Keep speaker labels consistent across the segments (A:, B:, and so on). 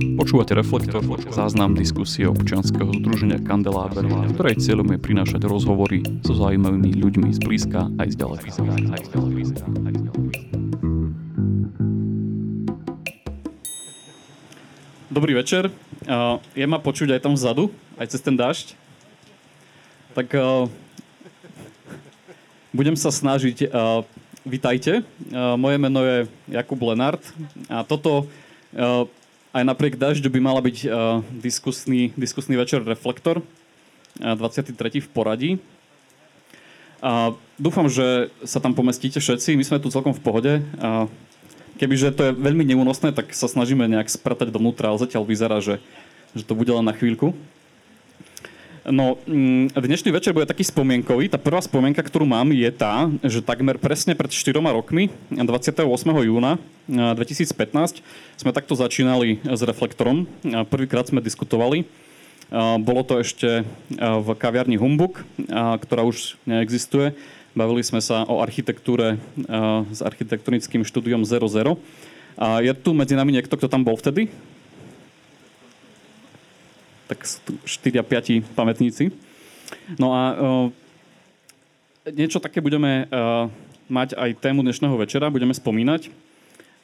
A: Počúvate Reflektor, záznam diskusie občianskeho združenia Kandeláber, ktorej cieľom je prinášať rozhovory so zaujímavými ľuďmi z blízka aj z ďaleka. Dobrý večer. Je ma počuť aj tam vzadu, aj cez ten dážď. Tak budem sa snažiť. Vítajte. Moje meno je Jakub Lenart a toto aj napriek dažďu by mala byť uh, diskusný, diskusný večer Reflektor, uh, 23. v poradí. A dúfam, že sa tam pomestíte všetci, my sme tu celkom v pohode. A kebyže to je veľmi neúnosné, tak sa snažíme nejak spratať dovnútra, ale zatiaľ vyzerá, že, že to bude len na chvíľku. No, mm, dnešný večer bude taký spomienkový. Tá prvá spomienka, ktorú mám, je tá, že takmer presne pred 4 rokmi, 28. júna 2015, sme takto začínali s Reflektorom. Prvýkrát sme diskutovali. Bolo to ešte v kaviarni Humbuk, ktorá už neexistuje. Bavili sme sa o architektúre s architektonickým štúdiom 00. Je tu medzi nami niekto, kto tam bol vtedy? Tak 4 5 pamätníci. No a uh, niečo také budeme uh, mať aj tému dnešného večera, budeme spomínať.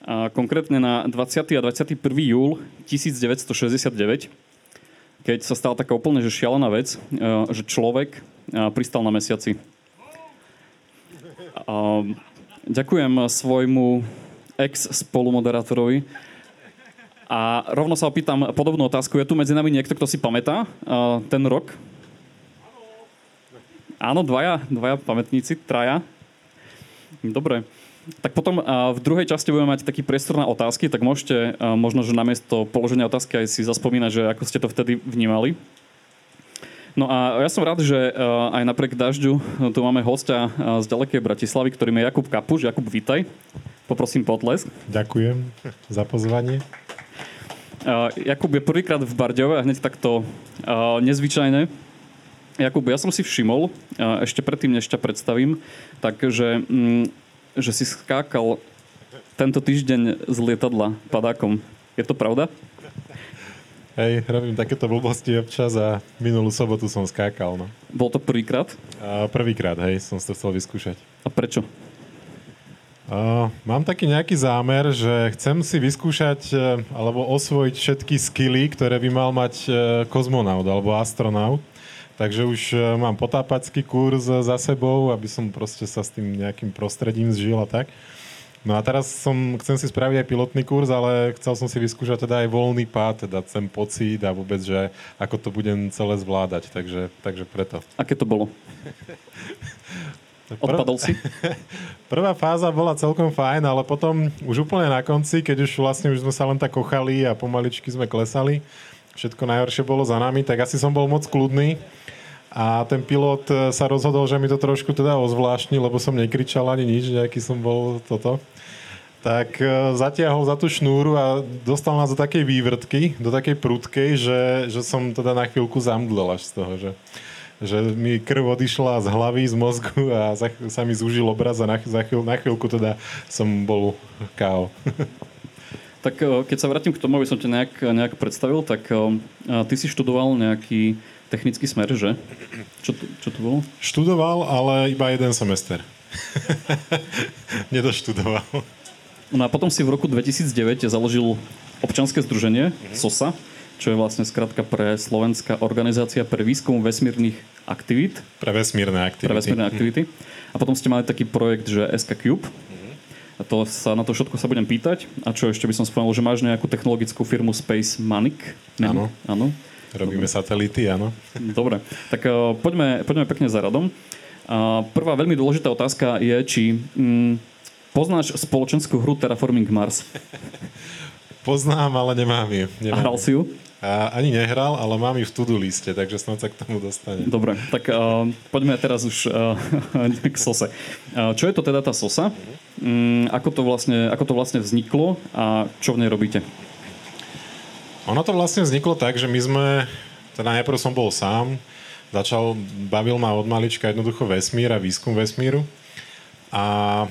A: Uh, konkrétne na 20. a 21. júl 1969, keď sa stala taká úplne že šialená vec, uh, že človek uh, pristal na mesiaci. Uh, ďakujem svojmu ex-spolumoderátorovi, a rovno sa opýtam podobnú otázku. Je tu medzi nami niekto, kto si pamätá uh, ten rok? Áno, dvaja, dvaja pamätníci, traja. Dobre. Tak potom uh, v druhej časti budeme mať taký priestor na otázky, tak môžete uh, možno, že namiesto položenia otázky aj si zaspomínať, že ako ste to vtedy vnímali. No a ja som rád, že uh, aj napriek dažďu tu máme hostia z ďalekej Bratislavy, ktorým je Jakub Kapuš. Jakub, vítaj. Poprosím potlesk.
B: Ďakujem za pozvanie.
A: Uh, Jakub je prvýkrát v Bardiove a hneď takto uh, nezvyčajné. Jakub, ja som si všimol, uh, ešte predtým, než ťa predstavím, takže um, že si skákal tento týždeň z lietadla padákom. Je to pravda?
B: Hej, robím takéto blbosti občas a minulú sobotu som skákal. No.
A: Bol to prvýkrát?
B: Prvýkrát, hej, som si to chcel vyskúšať.
A: A prečo?
B: Uh, mám taký nejaký zámer, že chcem si vyskúšať uh, alebo osvojiť všetky skily, ktoré by mal mať uh, kozmonaut alebo astronaut. Takže už uh, mám potápacký kurz za sebou, aby som proste sa s tým nejakým prostredím zžil a tak. No a teraz som, chcem si spraviť aj pilotný kurz, ale chcel som si vyskúšať teda aj voľný pád, teda ten pocit a vôbec, že ako to budem celé zvládať, takže, takže preto.
A: Aké to bolo? Odpadol si?
B: Prvá fáza bola celkom fajn, ale potom už úplne na konci, keď už vlastne už sme sa len tak kochali a pomaličky sme klesali, všetko najhoršie bolo za nami, tak asi som bol moc kľudný. A ten pilot e, sa rozhodol, že mi to trošku teda ozvláštni, lebo som nekričal ani nič, nejaký som bol toto. Tak e, zatiahol za tú šnúru a dostal nás do takej vývrtky, do takej prudkej, že, že som teda na chvíľku zamdlel až z toho, že že mi krv odišla z hlavy, z mozgu a za, sa mi zúžil obraz a na, za chvíľ, na chvíľku teda som bol KO.
A: Tak eh, keď sa vrátim k tomu, aby som ťa nejak, nejak predstavil, tak eh, ty si študoval nejaký technický smer, že? Čo to, čo to bolo?
B: Študoval, ale iba jeden semester. Nedoštudoval.
A: No a potom si v roku 2009 založil občanské združenie mm-hmm. SOSA, čo je vlastne skratka pre Slovenská organizácia pre výskum vesmírnych aktivít.
B: Pre vesmírne aktivity.
A: Pre vesmírne aktivity. A potom ste mali taký projekt, že SK Cube. A to sa, na to všetko sa budem pýtať. A čo ešte by som spomenul, že máš nejakú technologickú firmu Space Manic.
B: Áno.
A: Áno.
B: Robíme Dobre. satelity, áno.
A: Dobre, tak uh, poďme, poďme pekne za radom. Uh, prvá veľmi dôležitá otázka je, či um, poznáš spoločenskú hru Terraforming Mars?
B: Poznám, ale nemám ju. Nemám
A: A hral si ju?
B: A ani nehral, ale mám ju v to-do liste, takže snad sa k tomu dostane.
A: Dobre, tak uh, poďme teraz už uh, k SOSE. Uh, čo je to teda tá SOSA? Um, ako, to vlastne, ako to vlastne vzniklo a čo v nej robíte?
B: Ono to vlastne vzniklo tak, že my sme, teda najprv som bol sám, začal, bavil ma od malička jednoducho vesmír a výskum vesmíru. A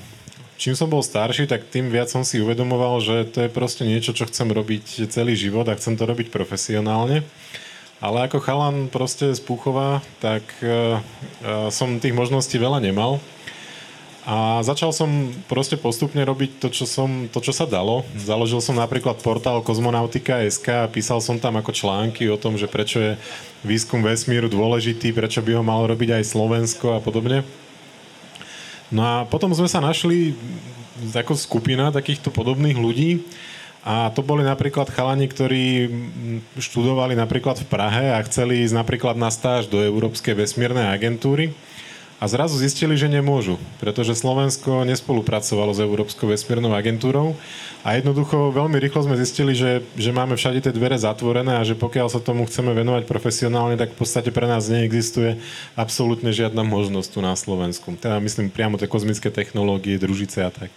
B: čím som bol starší, tak tým viac som si uvedomoval, že to je proste niečo, čo chcem robiť celý život a chcem to robiť profesionálne. Ale ako chalan proste z Púchova, tak uh, uh, som tých možností veľa nemal. A začal som proste postupne robiť to, čo, som, to, čo sa dalo. Založil som napríklad portál Kozmonautika.sk a písal som tam ako články o tom, že prečo je výskum vesmíru dôležitý, prečo by ho malo robiť aj Slovensko a podobne. No a potom sme sa našli ako skupina takýchto podobných ľudí a to boli napríklad chalani, ktorí študovali napríklad v Prahe a chceli ísť napríklad na stáž do Európskej vesmírnej agentúry. A zrazu zistili, že nemôžu, pretože Slovensko nespolupracovalo s Európskou vesmírnou agentúrou a jednoducho veľmi rýchlo sme zistili, že, že máme všade tie dvere zatvorené a že pokiaľ sa tomu chceme venovať profesionálne, tak v podstate pre nás neexistuje absolútne žiadna možnosť tu na Slovensku. Teda myslím priamo tie kozmické technológie, družice a tak.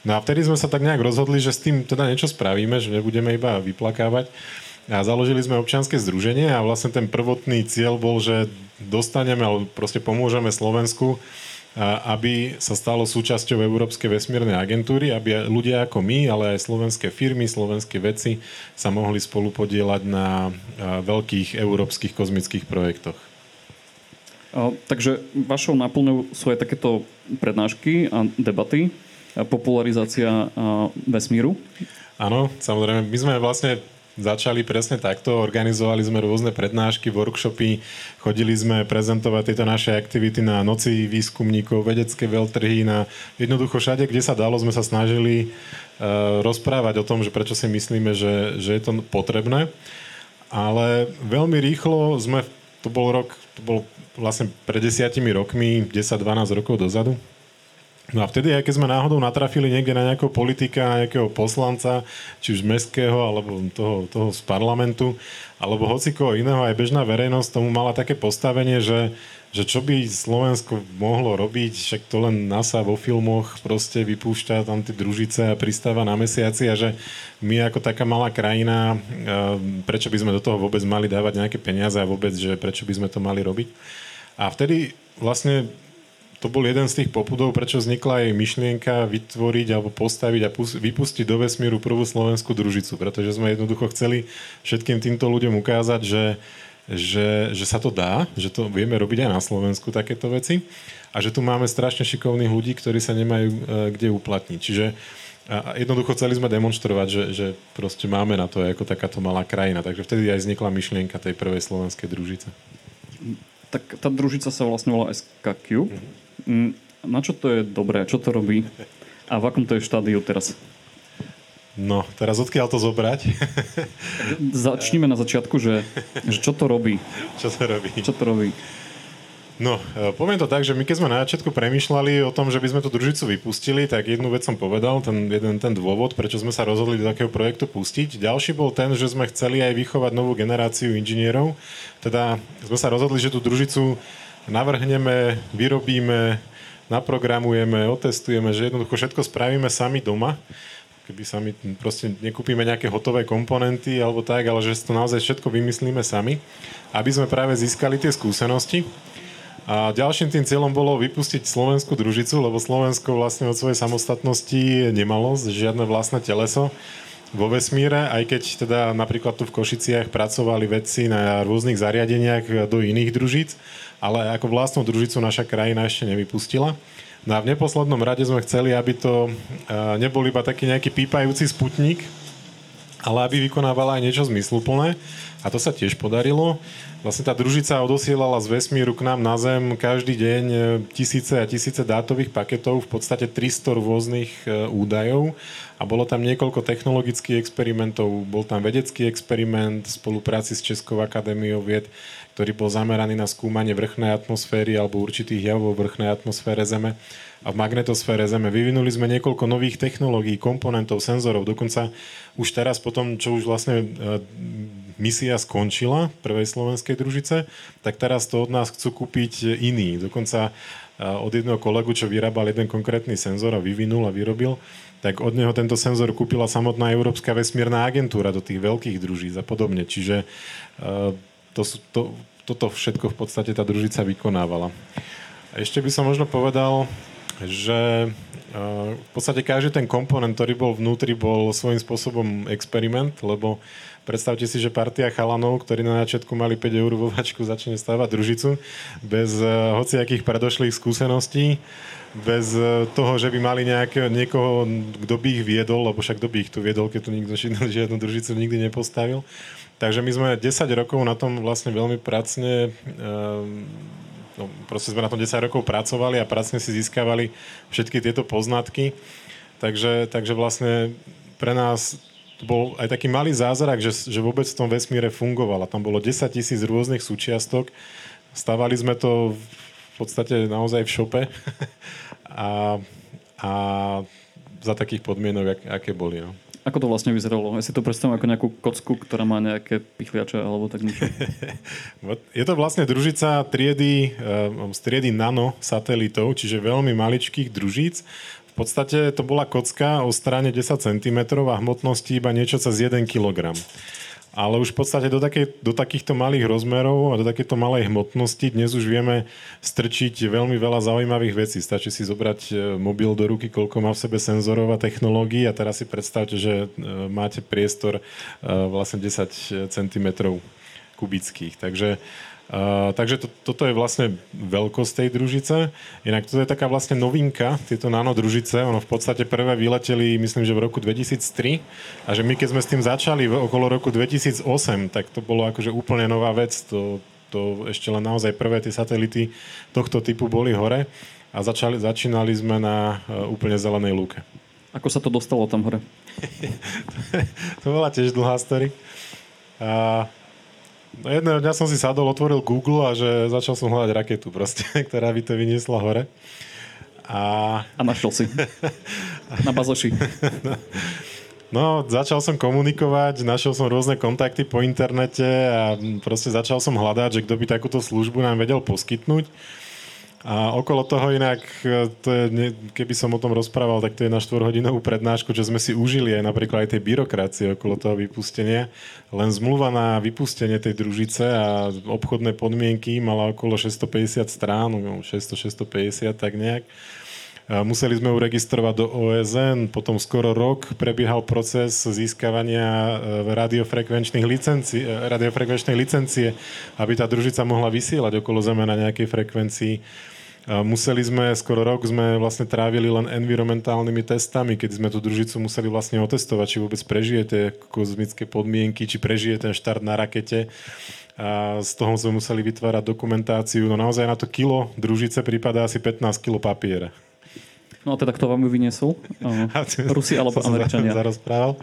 B: No a vtedy sme sa tak nejak rozhodli, že s tým teda niečo spravíme, že nebudeme iba vyplakávať. A založili sme občianske združenie a vlastne ten prvotný cieľ bol, že dostaneme, alebo proste pomôžeme Slovensku, aby sa stalo súčasťou Európskej vesmírnej agentúry, aby ľudia ako my, ale aj slovenské firmy, slovenské veci sa mohli spolu podielať na veľkých európskych kozmických projektoch.
A: takže vašou náplňou sú aj takéto prednášky a debaty, popularizácia vesmíru?
B: Áno, samozrejme. My sme vlastne začali presne takto. Organizovali sme rôzne prednášky, workshopy, chodili sme prezentovať tieto naše aktivity na noci výskumníkov, vedecké veľtrhy, na jednoducho všade, kde sa dalo, sme sa snažili uh, rozprávať o tom, že prečo si myslíme, že, že je to potrebné. Ale veľmi rýchlo sme, to bol rok, to bol vlastne pred desiatimi rokmi, 10-12 rokov dozadu, No a vtedy, keď sme náhodou natrafili niekde na nejakého politika, nejakého poslanca, či už mestského, alebo toho, toho z parlamentu, alebo hocikoho iného, aj bežná verejnosť tomu mala také postavenie, že, že čo by Slovensko mohlo robiť, však to len NASA vo filmoch proste vypúšťa tam tie družice a pristáva na mesiaci a že my ako taká malá krajina, prečo by sme do toho vôbec mali dávať nejaké peniaze a vôbec, že prečo by sme to mali robiť. A vtedy vlastne to bol jeden z tých popudov, prečo vznikla aj myšlienka vytvoriť alebo postaviť a vypustiť do vesmíru prvú slovenskú družicu, pretože sme jednoducho chceli všetkým týmto ľuďom ukázať, že, že, že sa to dá, že to vieme robiť aj na Slovensku takéto veci a že tu máme strašne šikovných ľudí, ktorí sa nemajú e, kde uplatniť. Čiže a jednoducho chceli sme demonstrovať, že, že proste máme na to ako takáto malá krajina. Takže vtedy aj vznikla myšlienka tej prvej slovenskej družice.
A: Tak tá družica sa vlastne volá SKQ. Mm-hmm. Mm, na čo to je dobré? Čo to robí? A v akom to je štádiu teraz?
B: No, teraz odkiaľ to zobrať?
A: Začníme na začiatku, že, že čo to robí?
B: Čo to robí?
A: Čo to robí?
B: No, e, poviem to tak, že my keď sme na začiatku premyšľali o tom, že by sme tú družicu vypustili, tak jednu vec som povedal, ten jeden ten dôvod, prečo sme sa rozhodli do takého projektu pustiť. Ďalší bol ten, že sme chceli aj vychovať novú generáciu inžinierov. Teda sme sa rozhodli, že tú družicu navrhneme, vyrobíme, naprogramujeme, otestujeme, že jednoducho všetko spravíme sami doma, keby sami proste nekúpime nejaké hotové komponenty alebo tak, ale že to naozaj všetko vymyslíme sami, aby sme práve získali tie skúsenosti. A ďalším tým cieľom bolo vypustiť slovenskú družicu, lebo Slovensko vlastne od svojej samostatnosti nemalo žiadne vlastné teleso vo vesmíre, aj keď teda napríklad tu v Košiciach pracovali vedci na rôznych zariadeniach do iných družíc, ale ako vlastnú družicu naša krajina ešte nevypustila. No a v neposlednom rade sme chceli, aby to e, nebol iba taký nejaký pípajúci sputnik, ale aby vykonávala aj niečo zmysluplné. A to sa tiež podarilo. Vlastne tá družica odosielala z vesmíru k nám na Zem každý deň e, tisíce a tisíce dátových paketov, v podstate 300 rôznych e, údajov a bolo tam niekoľko technologických experimentov. Bol tam vedecký experiment v spolupráci s Českou akadémiou vied, ktorý bol zameraný na skúmanie vrchnej atmosféry alebo určitých javov vrchnej atmosfére Zeme a v magnetosfére Zeme. Vyvinuli sme niekoľko nových technológií, komponentov, senzorov. Dokonca už teraz potom, čo už vlastne e, misia skončila prvej slovenskej družice, tak teraz to od nás chcú kúpiť iní. Dokonca e, od jedného kolegu, čo vyrábal jeden konkrétny senzor a vyvinul a vyrobil, tak od neho tento senzor kúpila samotná Európska vesmírna agentúra do tých veľkých družíc a podobne. Čiže e, to, to, toto všetko v podstate tá družica vykonávala. A ešte by som možno povedal, že v podstate každý ten komponent, ktorý bol vnútri, bol svojím spôsobom experiment, lebo predstavte si, že partia chalanov, ktorí na začiatku mali 5 eur vo vačku, začne stávať družicu bez uh, hociakých predošlých skúseností, bez uh, toho, že by mali nejakého, niekoho, kto by ich viedol, lebo však kto by ich tu viedol, keď tu nikto žiadnu družicu nikdy nepostavil. Takže my sme 10 rokov na tom vlastne veľmi pracne uh, no, proste sme na tom 10 rokov pracovali a pracne si získavali všetky tieto poznatky. Takže, takže vlastne pre nás to bol aj taký malý zázrak, že, že vôbec v tom vesmíre fungovala. Tam bolo 10 tisíc rôznych súčiastok. Stavali sme to v podstate naozaj v šope a, a za takých podmienok, aké boli. No.
A: Ako to vlastne vyzeralo? Ja si to predstavím ako nejakú kocku, ktorá má nejaké pichliače alebo tak niečo.
B: Je to vlastne družica triedy, z eh, triedy nano satelitov, čiže veľmi maličkých družíc. V podstate to bola kocka o strane 10 cm a hmotnosti iba niečo cez 1 kg ale už v podstate do, takej, do takýchto malých rozmerov a do takéto malej hmotnosti dnes už vieme strčiť veľmi veľa zaujímavých vecí. Stačí si zobrať e, mobil do ruky, koľko má v sebe senzorov a technológií a teraz si predstavte, že e, máte priestor e, vlastne 10 cm kubických. Takže Uh, takže to, toto je vlastne veľkosť tej družice. Inak to je taká vlastne novinka, tieto nanodružice. Ono v podstate prvé vyleteli, myslím, že v roku 2003. A že my keď sme s tým začali v, okolo roku 2008, tak to bolo akože úplne nová vec. To, to ešte len naozaj prvé tie satelity tohto typu boli hore. A začali, začínali sme na uh, úplne zelenej lúke.
A: Ako sa to dostalo tam hore?
B: to bola tiež dlhá story. Uh, jedného dňa som si sadol, otvoril Google a že začal som hľadať raketu proste, ktorá by to vyniesla hore. A,
A: a našiel si. Na bazoši.
B: No, začal som komunikovať, našiel som rôzne kontakty po internete a proste začal som hľadať, že kto by takúto službu nám vedel poskytnúť. A okolo toho inak, e, to je, keby som o tom rozprával, tak to je na 4-hodinovú prednášku, čo sme si užili aj napríklad aj tej byrokracie okolo toho vypustenia. Len zmluva na vypustenie tej družice a obchodné podmienky mala okolo 650 strán, 600-650 tak nejak. Museli sme ju registrovať do OSN, potom skoro rok prebiehal proces získavania e, radiofrekvenčných licencií, e, radiofrekvenčnej licencie, aby tá družica mohla vysielať okolo Zeme na nejakej frekvencii. Museli sme, skoro rok sme vlastne trávili len environmentálnymi testami, keď sme tú družicu museli vlastne otestovať, či vôbec prežije tie kozmické podmienky, či prežije ten štart na rakete. A z toho sme museli vytvárať dokumentáciu. No naozaj na to kilo družice prípada asi 15 kilo papiera.
A: No a teda kto vám ju vyniesol? Rusi alebo Američania?
B: Zarozprával.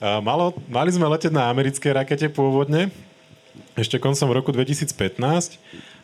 B: Malo, mali sme letieť na americkej rakete pôvodne, ešte koncom roku 2015,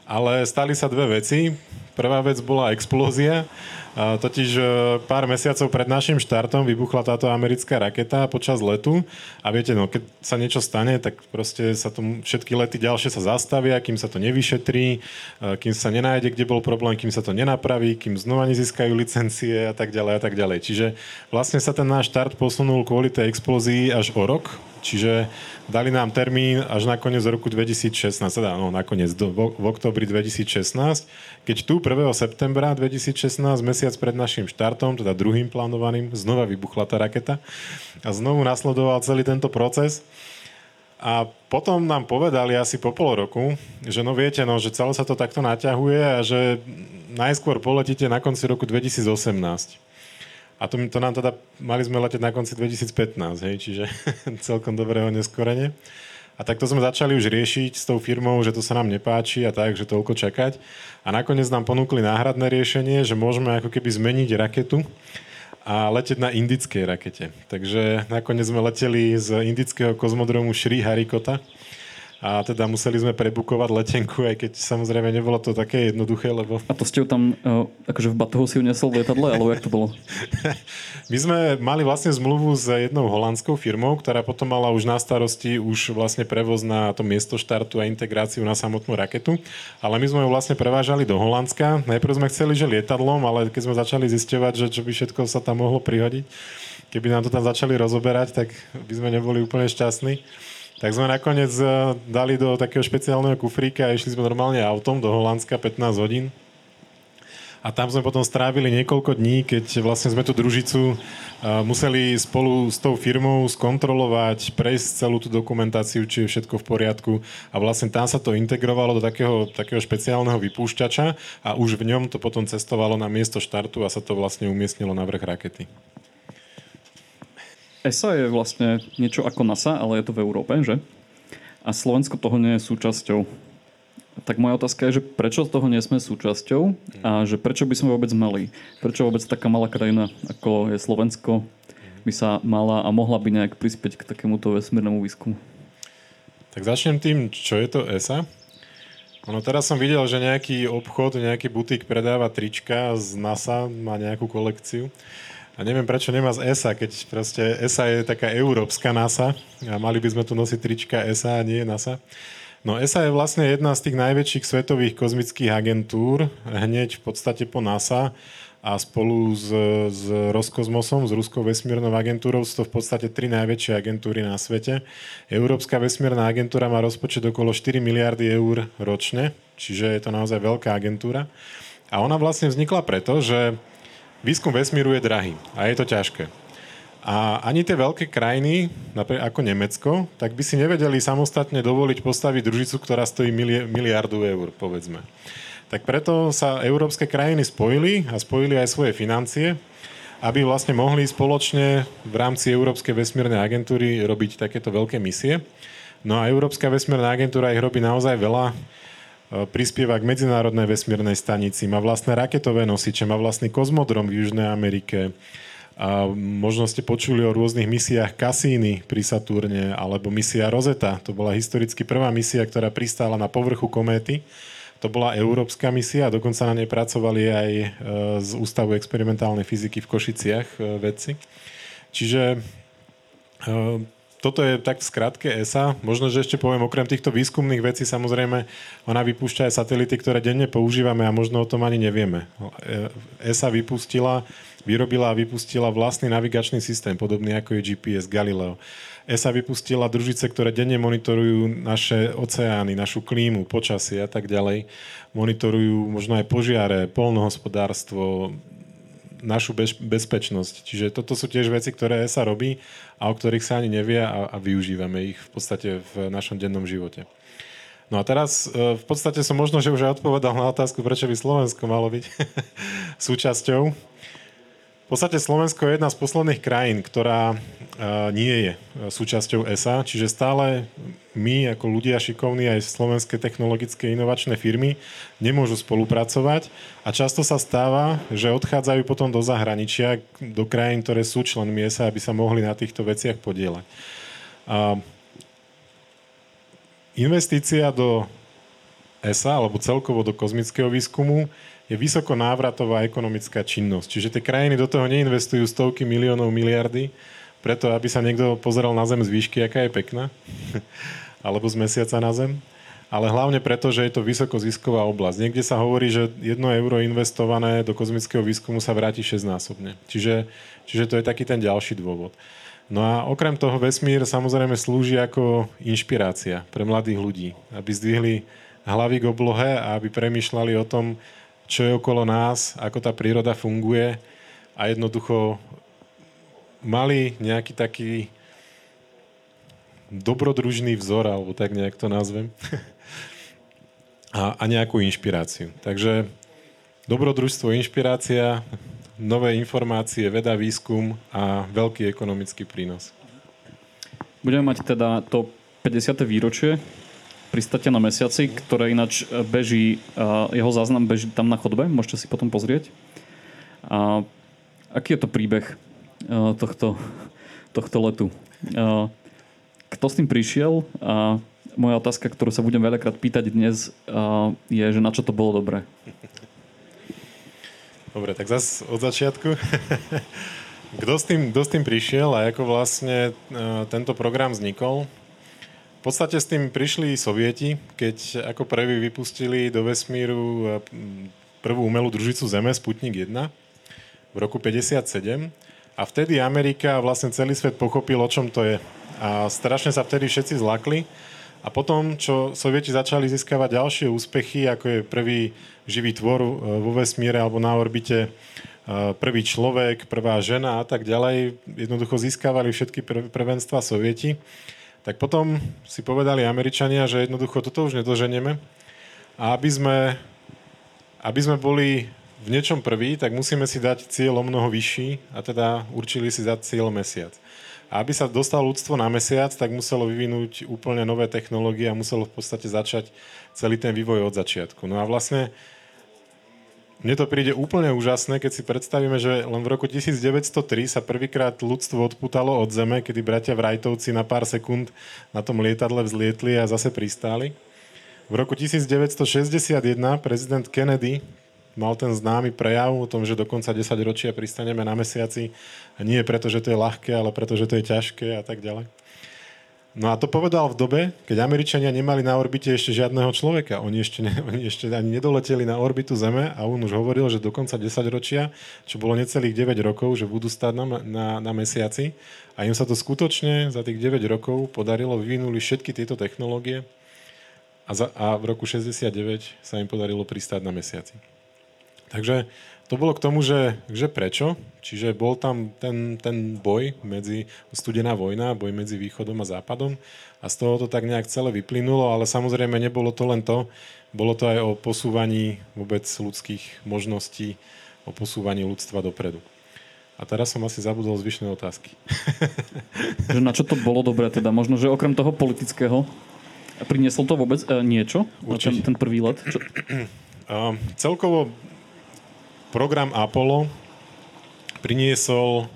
B: ale stali sa dve veci. Prvá vec bola explózia, totiž e, pár mesiacov pred našim štartom vybuchla táto americká raketa počas letu. A viete, no keď sa niečo stane, tak proste sa tomu, všetky lety ďalšie sa zastavia, kým sa to nevyšetrí, e, kým sa nenájde, kde bol problém, kým sa to nenapraví, kým znova nezískajú licencie a tak ďalej a tak ďalej. Čiže vlastne sa ten náš štart posunul kvôli tej explózii až o rok, Čiže dali nám termín až na koniec roku 2016, teda no nakoniec v, v oktobri 2016, keď tu 1. septembra 2016, mesiac pred našim štartom, teda druhým plánovaným, znova vybuchla tá raketa a znovu nasledoval celý tento proces. A potom nám povedali asi po pol roku, že no viete, no, že celé sa to takto naťahuje a že najskôr poletíte na konci roku 2018. A to, to nám teda, mali sme letieť na konci 2015, hej, čiže celkom dobrého neskorene. A takto sme začali už riešiť s tou firmou, že to sa nám nepáči a tak, že toľko čakať. A nakoniec nám ponúkli náhradné riešenie, že môžeme ako keby zmeniť raketu a letieť na indickej rakete. Takže nakoniec sme leteli z indického kozmodromu Shri Harikota, a teda museli sme prebukovať letenku, aj keď samozrejme nebolo to také jednoduché, lebo...
A: A to ste ju tam, uh, akože v batohu si ju nesol v lietadle, alebo jak to bolo?
B: My sme mali vlastne zmluvu s jednou holandskou firmou, ktorá potom mala už na starosti už vlastne prevoz na to miesto štartu a integráciu na samotnú raketu, ale my sme ju vlastne prevážali do Holandska. Najprv sme chceli, že lietadlom, ale keď sme začali zisťovať, že čo by všetko sa tam mohlo prihodiť, keby nám to tam začali rozoberať, tak by sme neboli úplne šťastní. Tak sme nakoniec eh, dali do takého špeciálneho kufríka a išli sme normálne autom do Holandska 15 hodín. a tam sme potom strávili niekoľko dní, keď vlastne sme tú družicu uh, museli spolu s tou firmou skontrolovať, prejsť celú tú dokumentáciu, či je všetko v poriadku a vlastne tam sa to integrovalo do takého, takého špeciálneho vypúšťača a už v ňom to potom cestovalo na miesto štartu a sa to vlastne umiestnilo na vrch rakety.
A: ESA je vlastne niečo ako NASA, ale je to v Európe, že? A Slovensko toho nie je súčasťou. Tak moja otázka je, že prečo toho nie sme súčasťou a že prečo by sme vôbec mali? Prečo vôbec taká malá krajina, ako je Slovensko, by sa mala a mohla by nejak prispieť k takémuto vesmírnemu výskumu?
B: Tak začnem tým, čo je to ESA. Ono teraz som videl, že nejaký obchod, nejaký butik predáva trička z NASA, má nejakú kolekciu. A neviem, prečo nemá z ESA, keď proste ESA je taká európska NASA a mali by sme tu nosiť trička ESA a nie NASA. No ESA je vlastne jedna z tých najväčších svetových kozmických agentúr, hneď v podstate po NASA a spolu s, s Roskosmosom, s Ruskou vesmírnou agentúrou sú to v podstate tri najväčšie agentúry na svete. Európska vesmírna agentúra má rozpočet okolo 4 miliardy eur ročne, čiže je to naozaj veľká agentúra. A ona vlastne vznikla preto, že výskum vesmíru je drahý a je to ťažké. A ani tie veľké krajiny, ako Nemecko, tak by si nevedeli samostatne dovoliť postaviť družicu, ktorá stojí miliardu eur, povedzme. Tak preto sa európske krajiny spojili a spojili aj svoje financie, aby vlastne mohli spoločne v rámci Európskej vesmírnej agentúry robiť takéto veľké misie. No a Európska vesmírna agentúra ich robí naozaj veľa, prispieva k Medzinárodnej vesmírnej stanici, má vlastné raketové nosiče, má vlastný kozmodrom v Južnej Amerike, a možno ste počuli o rôznych misiách Cassini pri Saturne alebo misia Rosetta. To bola historicky prvá misia, ktorá pristála na povrchu kométy. To bola európska misia dokonca na nej pracovali aj e, z Ústavu experimentálnej fyziky v Košiciach e, vedci. Čiže e, toto je tak v skratke ESA. Možno, že ešte poviem, okrem týchto výskumných vecí, samozrejme, ona vypúšťa aj satelity, ktoré denne používame a možno o tom ani nevieme. ESA vypustila vyrobila a vypustila vlastný navigačný systém, podobný ako je GPS Galileo. ESA vypustila družice, ktoré denne monitorujú naše oceány, našu klímu, počasie a tak ďalej. Monitorujú možno aj požiare, polnohospodárstvo, našu bez, bezpečnosť. Čiže toto sú tiež veci, ktoré ESA robí a o ktorých sa ani nevie a, a využívame ich v podstate v našom dennom živote. No a teraz e, v podstate som možno, že už aj odpovedal na otázku, prečo by Slovensko malo byť súčasťou. V podstate Slovensko je jedna z posledných krajín, ktorá uh, nie je e, súčasťou ESA, čiže stále my ako ľudia šikovní aj slovenské technologické inovačné firmy nemôžu spolupracovať a často sa stáva, že odchádzajú potom do zahraničia, do krajín, ktoré sú členmi ESA, aby sa mohli na týchto veciach podielať. Uh, investícia do ESA alebo celkovo do kozmického výskumu je vysoko návratová ekonomická činnosť. Čiže tie krajiny do toho neinvestujú stovky miliónov, miliardy, preto aby sa niekto pozeral na Zem z výšky, aká je pekná, alebo z mesiaca na Zem, ale hlavne preto, že je to vysokozisková oblasť. Niekde sa hovorí, že jedno euro investované do kozmického výskumu sa vráti 6 násobne. Čiže, čiže to je taký ten ďalší dôvod. No a okrem toho vesmír samozrejme slúži ako inšpirácia pre mladých ľudí, aby zdvihli hlavy k oblohe a aby premýšľali o tom, čo je okolo nás, ako tá príroda funguje a jednoducho mali nejaký taký dobrodružný vzor, alebo tak nejak to nazvem, a, a nejakú inšpiráciu. Takže dobrodružstvo, inšpirácia, nové informácie, veda, výskum a veľký ekonomický prínos.
A: Budeme mať teda to 50. výročie pristáte na mesiaci, ktoré ináč e, beží, jeho záznam beží tam na chodbe, môžete si potom pozrieť. A aký je to príbeh e, tohto, tohto letu? E, kto s tým prišiel? A moja otázka, ktorú sa budem veľakrát pýtať dnes, je, že na čo to bolo dobré?
B: Dobre, tak zase od začiatku. kto, s tým, kto s tým prišiel a ako vlastne tento program vznikol? podstate s tým prišli sovieti, keď ako prvý vypustili do vesmíru prvú umelú družicu Zeme, Sputnik 1, v roku 57. A vtedy Amerika a vlastne celý svet pochopil, o čom to je. A strašne sa vtedy všetci zlakli A potom, čo sovieti začali získavať ďalšie úspechy, ako je prvý živý tvor e, vo vesmíre alebo na orbite, e, prvý človek, prvá žena a tak ďalej, jednoducho získavali všetky prvenstva sovieti, tak potom si povedali Američania, že jednoducho toto už nedoženieme a aby sme, aby sme boli v niečom prvý, tak musíme si dať cieľ o mnoho vyšší a teda určili si dať cieľ mesiac. A aby sa dostalo ľudstvo na mesiac, tak muselo vyvinúť úplne nové technológie a muselo v podstate začať celý ten vývoj od začiatku. No a vlastne mne to príde úplne úžasné, keď si predstavíme, že len v roku 1903 sa prvýkrát ľudstvo odputalo od Zeme, kedy bratia Wrightovci na pár sekúnd na tom lietadle vzlietli a zase pristáli. V roku 1961 prezident Kennedy mal ten známy prejav o tom, že do konca 10 ročia pristaneme na mesiaci nie preto, že to je ľahké, ale preto, že to je ťažké a tak ďalej. No a to povedal v dobe, keď Američania nemali na orbite ešte žiadneho človeka. Oni ešte, ne, oni ešte ani nedoleteli na orbitu Zeme a on už hovoril, že do konca 10 ročia, čo bolo necelých 9 rokov, že budú stať na, na, na mesiaci. A im sa to skutočne za tých 9 rokov podarilo, vyvinuli všetky tieto technológie a, za, a v roku 69 sa im podarilo pristáť na mesiaci. Takže to bolo k tomu, že, že prečo. Čiže bol tam ten, ten boj medzi, studená vojna, boj medzi východom a západom a z toho to tak nejak celé vyplynulo, ale samozrejme nebolo to len to, bolo to aj o posúvaní vôbec ľudských možností, o posúvaní ľudstva dopredu. A teraz som asi zabudol zvyšné otázky.
A: že na čo to bolo dobré teda? Možno, že okrem toho politického prinieslo to vôbec e, niečo? Ten, ten prvý let? Čo?
B: Uh, celkovo program Apollo priniesol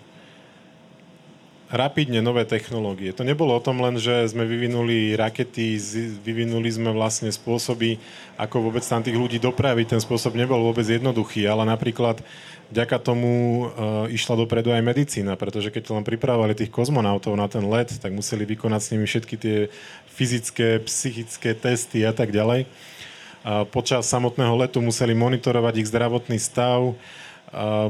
B: rapidne nové technológie. To nebolo o tom len, že sme vyvinuli rakety, vyvinuli sme vlastne spôsoby, ako vôbec tam tých ľudí dopraviť. Ten spôsob nebol vôbec jednoduchý, ale napríklad vďaka tomu e, išla dopredu aj medicína, pretože keď len pripravovali tých kozmonautov na ten let, tak museli vykonať s nimi všetky tie fyzické, psychické testy a tak ďalej počas samotného letu museli monitorovať ich zdravotný stav,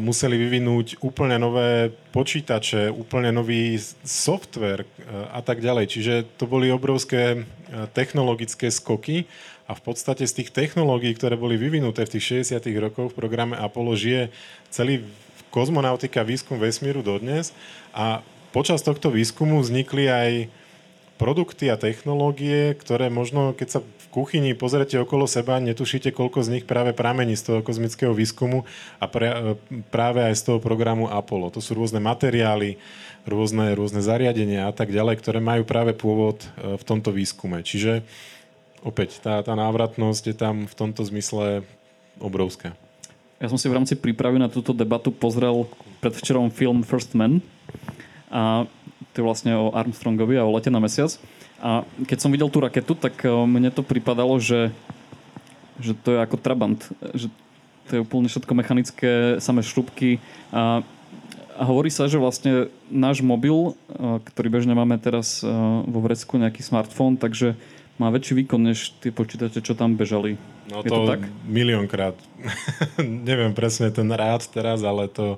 B: museli vyvinúť úplne nové počítače, úplne nový software a tak ďalej. Čiže to boli obrovské technologické skoky a v podstate z tých technológií, ktoré boli vyvinuté v tých 60. rokoch v programe Apollo žije celý kozmonautika, výskum vesmíru dodnes a počas tohto výskumu vznikli aj produkty a technológie, ktoré možno, keď sa kuchyni pozrete okolo seba, netušíte, koľko z nich práve pramení z toho kozmického výskumu a pre, práve aj z toho programu Apollo. To sú rôzne materiály, rôzne, rôzne zariadenia a tak ďalej, ktoré majú práve pôvod e, v tomto výskume. Čiže opäť, tá, tá návratnosť je tam v tomto zmysle obrovská.
A: Ja som si v rámci prípravy na túto debatu pozrel predvčerom film First Man a to je vlastne o Armstrongovi a o lete na mesiac. A keď som videl tú raketu, tak eh, mne to pripadalo, že, že to je ako Trabant. Že to je úplne všetko mechanické, samé šrubky. A, a hovorí sa, že vlastne náš mobil, eh, ktorý bežne máme teraz eh, vo vrecku, nejaký smartfón, takže má väčší výkon než tie počítače, čo tam bežali.
B: No je to, to tak? miliónkrát. Neviem presne ten rád teraz, ale to,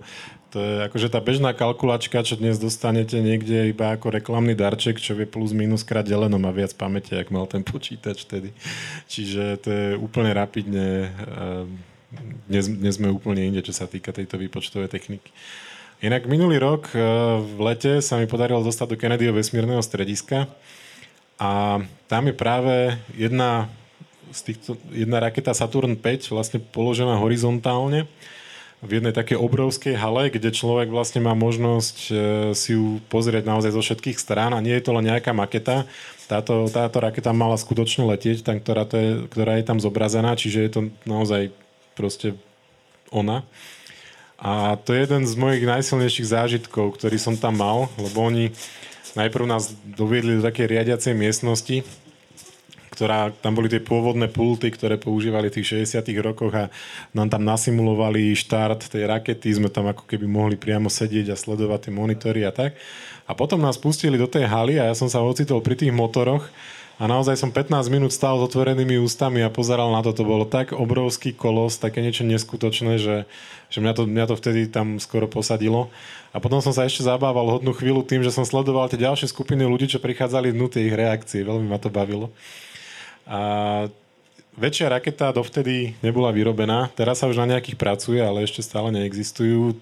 B: to je akože tá bežná kalkulačka, čo dnes dostanete niekde iba ako reklamný darček, čo vie plus minus krát deleno, má viac pamäte, ak mal ten počítač vtedy. Čiže to je úplne rapidne, eh, dnes, dnes sme úplne inde, čo sa týka tejto výpočtovej techniky. Inak minulý rok eh, v lete sa mi podarilo dostať do Kennedyho vesmírneho strediska a tam je práve jedna, z týchto, jedna raketa Saturn 5 vlastne položená horizontálne v jednej takej obrovskej hale, kde človek vlastne má možnosť e, si ju pozrieť naozaj zo všetkých strán a nie je to len nejaká maketa. Táto, táto raketa mala skutočne letieť, tam, ktorá, to je, ktorá je tam zobrazená, čiže je to naozaj proste ona. A to je jeden z mojich najsilnejších zážitkov, ktorý som tam mal, lebo oni najprv nás doviedli do takej riadiacej miestnosti, ktorá, tam boli tie pôvodné pulty, ktoré používali v tých 60 rokoch a nám tam nasimulovali štart tej rakety, sme tam ako keby mohli priamo sedieť a sledovať tie monitory a tak. A potom nás pustili do tej haly a ja som sa ocitol pri tých motoroch a naozaj som 15 minút stál s otvorenými ústami a pozeral na to. To bolo tak obrovský kolos, také niečo neskutočné, že, že mňa, to, mňa to vtedy tam skoro posadilo. A potom som sa ešte zabával hodnú chvíľu tým, že som sledoval tie ďalšie skupiny ľudí, čo prichádzali dnu tie ich reakcie. Veľmi ma to bavilo. A väčšia raketa dovtedy nebola vyrobená. Teraz sa už na nejakých pracuje, ale ešte stále neexistujú.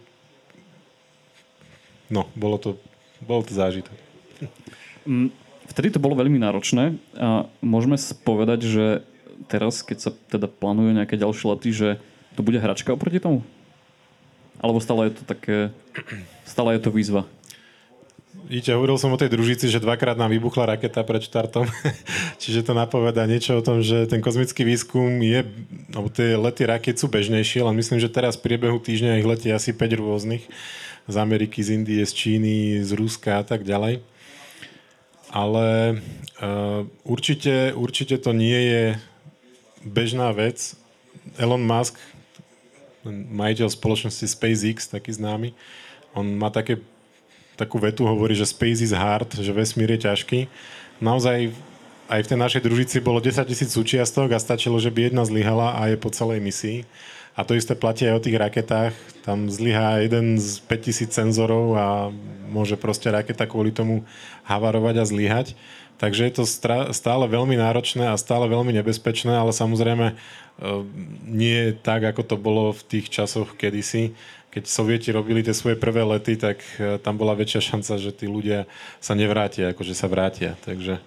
B: No, bolo to, bolo to zážitok.
A: Mm, vtedy to bolo veľmi náročné a môžeme povedať, že teraz, keď sa teda plánujú nejaké ďalšie lety, že to bude hračka oproti tomu? Alebo stále je to také, stále je to výzva?
B: Víte, hovoril som o tej družici, že dvakrát nám vybuchla raketa pred štartom, čiže to napoveda niečo o tom, že ten kozmický výskum je, alebo tie lety raket sú bežnejšie, len myslím, že teraz v priebehu týždňa ich letí asi 5 rôznych. Z Ameriky, z Indie, z Číny, z Ruska a tak ďalej. Ale uh, určite, určite to nie je bežná vec. Elon Musk, majiteľ spoločnosti SpaceX, taký známy, on má také, takú vetu, hovorí, že space is hard, že vesmír je ťažký. Naozaj aj v tej našej družici bolo 10 tisíc súčiastok a stačilo, že by jedna zlyhala a je po celej misii. A to isté platí aj o tých raketách. Tam zlyhá jeden z 5000 senzorov a môže proste raketa kvôli tomu havarovať a zlyhať. Takže je to stále veľmi náročné a stále veľmi nebezpečné, ale samozrejme e, nie tak, ako to bolo v tých časoch kedysi. Keď sovieti robili tie svoje prvé lety, tak e, tam bola väčšia šanca, že tí ľudia sa nevrátia, ako sa vrátia. Takže e,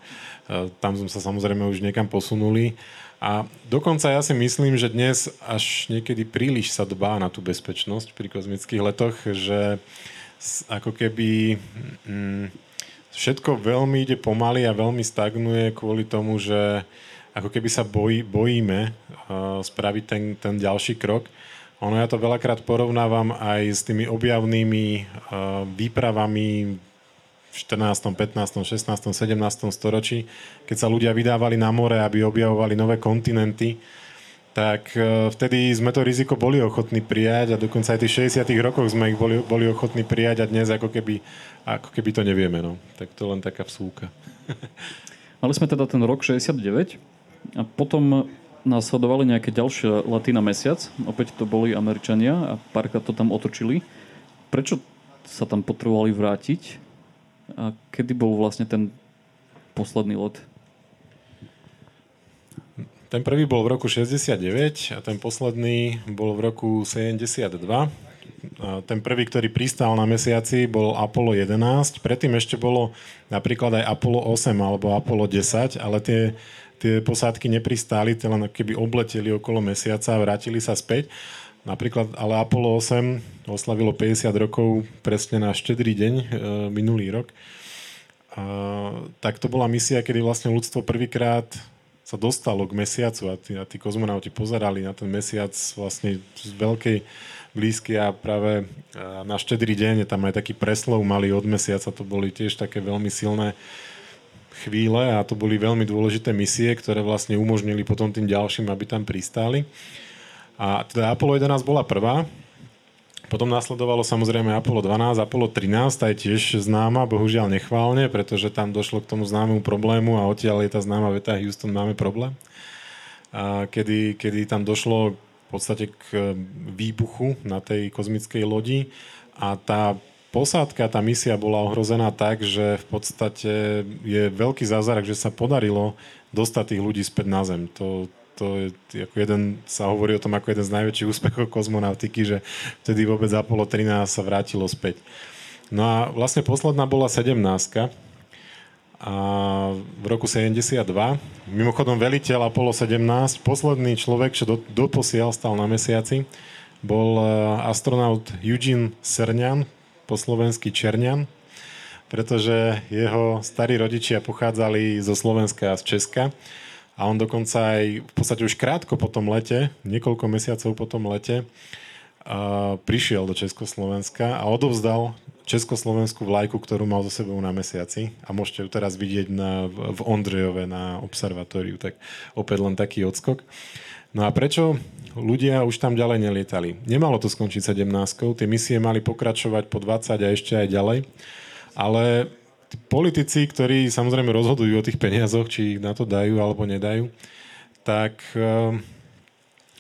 B: tam sme sa samozrejme už niekam posunuli. A dokonca ja si myslím, že dnes až niekedy príliš sa dbá na tú bezpečnosť pri kozmických letoch, že ako keby mm, všetko veľmi ide pomaly a veľmi stagnuje kvôli tomu, že ako keby sa bojí, bojíme uh, spraviť ten, ten ďalší krok. Ono ja to veľakrát porovnávam aj s tými objavnými uh, výpravami 14., 15., 16., 17. storočí, keď sa ľudia vydávali na more, aby objavovali nové kontinenty, tak e, vtedy sme to riziko boli ochotní prijať a dokonca aj v tých 60 rokoch sme ich boli, boli ochotní prijať a dnes ako keby, ako keby to nevieme. No. Tak to len taká vsúka.
A: Mali sme teda ten rok 69 a potom následovali nejaké ďalšie lety na mesiac. Opäť to boli Američania a párkrát to tam otočili. Prečo sa tam potrebovali vrátiť? A kedy bol vlastne ten posledný let?
B: Ten prvý bol v roku 69 a ten posledný bol v roku 72. A ten prvý, ktorý pristal na mesiaci, bol Apollo 11. Predtým ešte bolo napríklad aj Apollo 8 alebo Apollo 10, ale tie, tie posádky nepristáli, tie len keby obleteli okolo mesiaca a vrátili sa späť. Napríklad, ale Apollo 8 oslavilo 50 rokov presne na štedrý deň e, minulý rok. A, tak to bola misia, kedy vlastne ľudstvo prvýkrát sa dostalo k mesiacu a tí, a tí kozmonauti pozerali na ten mesiac vlastne z veľkej blízky a práve e, na štedrý deň tam aj taký preslov malý od mesiaca, to boli tiež také veľmi silné chvíle a to boli veľmi dôležité misie, ktoré vlastne umožnili potom tým ďalším, aby tam pristáli. A teda Apollo 11 bola prvá, potom nasledovalo samozrejme Apollo 12, Apollo 13, tá je tiež známa, bohužiaľ nechválne, pretože tam došlo k tomu známemu problému a odtiaľ je tá známa veta Houston, máme problém. A kedy, kedy tam došlo v podstate k výbuchu na tej kozmickej lodi a tá posádka, tá misia bola ohrozená tak, že v podstate je veľký zázrak, že sa podarilo dostať tých ľudí späť na Zem. To, to je ako jeden, sa hovorí o tom ako jeden z najväčších úspechov kozmonautiky, že vtedy vôbec Apollo 13 sa vrátilo späť. No a vlastne posledná bola 17 a v roku 72. Mimochodom veliteľ Apollo 17, posledný človek, čo do, doposiaľ stal na mesiaci, bol e, astronaut Eugene Cernian, po slovensky Černian, pretože jeho starí rodičia pochádzali zo Slovenska a z Česka a on dokonca aj v podstate už krátko po tom lete, niekoľko mesiacov po tom lete, prišiel do Československa a odovzdal československú vlajku, ktorú mal so sebou na mesiaci a môžete ju teraz vidieť na, v Ondrejove na observatóriu, tak opäť len taký odskok. No a prečo ľudia už tam ďalej nelietali? Nemalo to skončiť 17 tie misie mali pokračovať po 20 a ešte aj ďalej, ale politici, ktorí samozrejme rozhodujú o tých peniazoch, či ich na to dajú alebo nedajú, tak uh,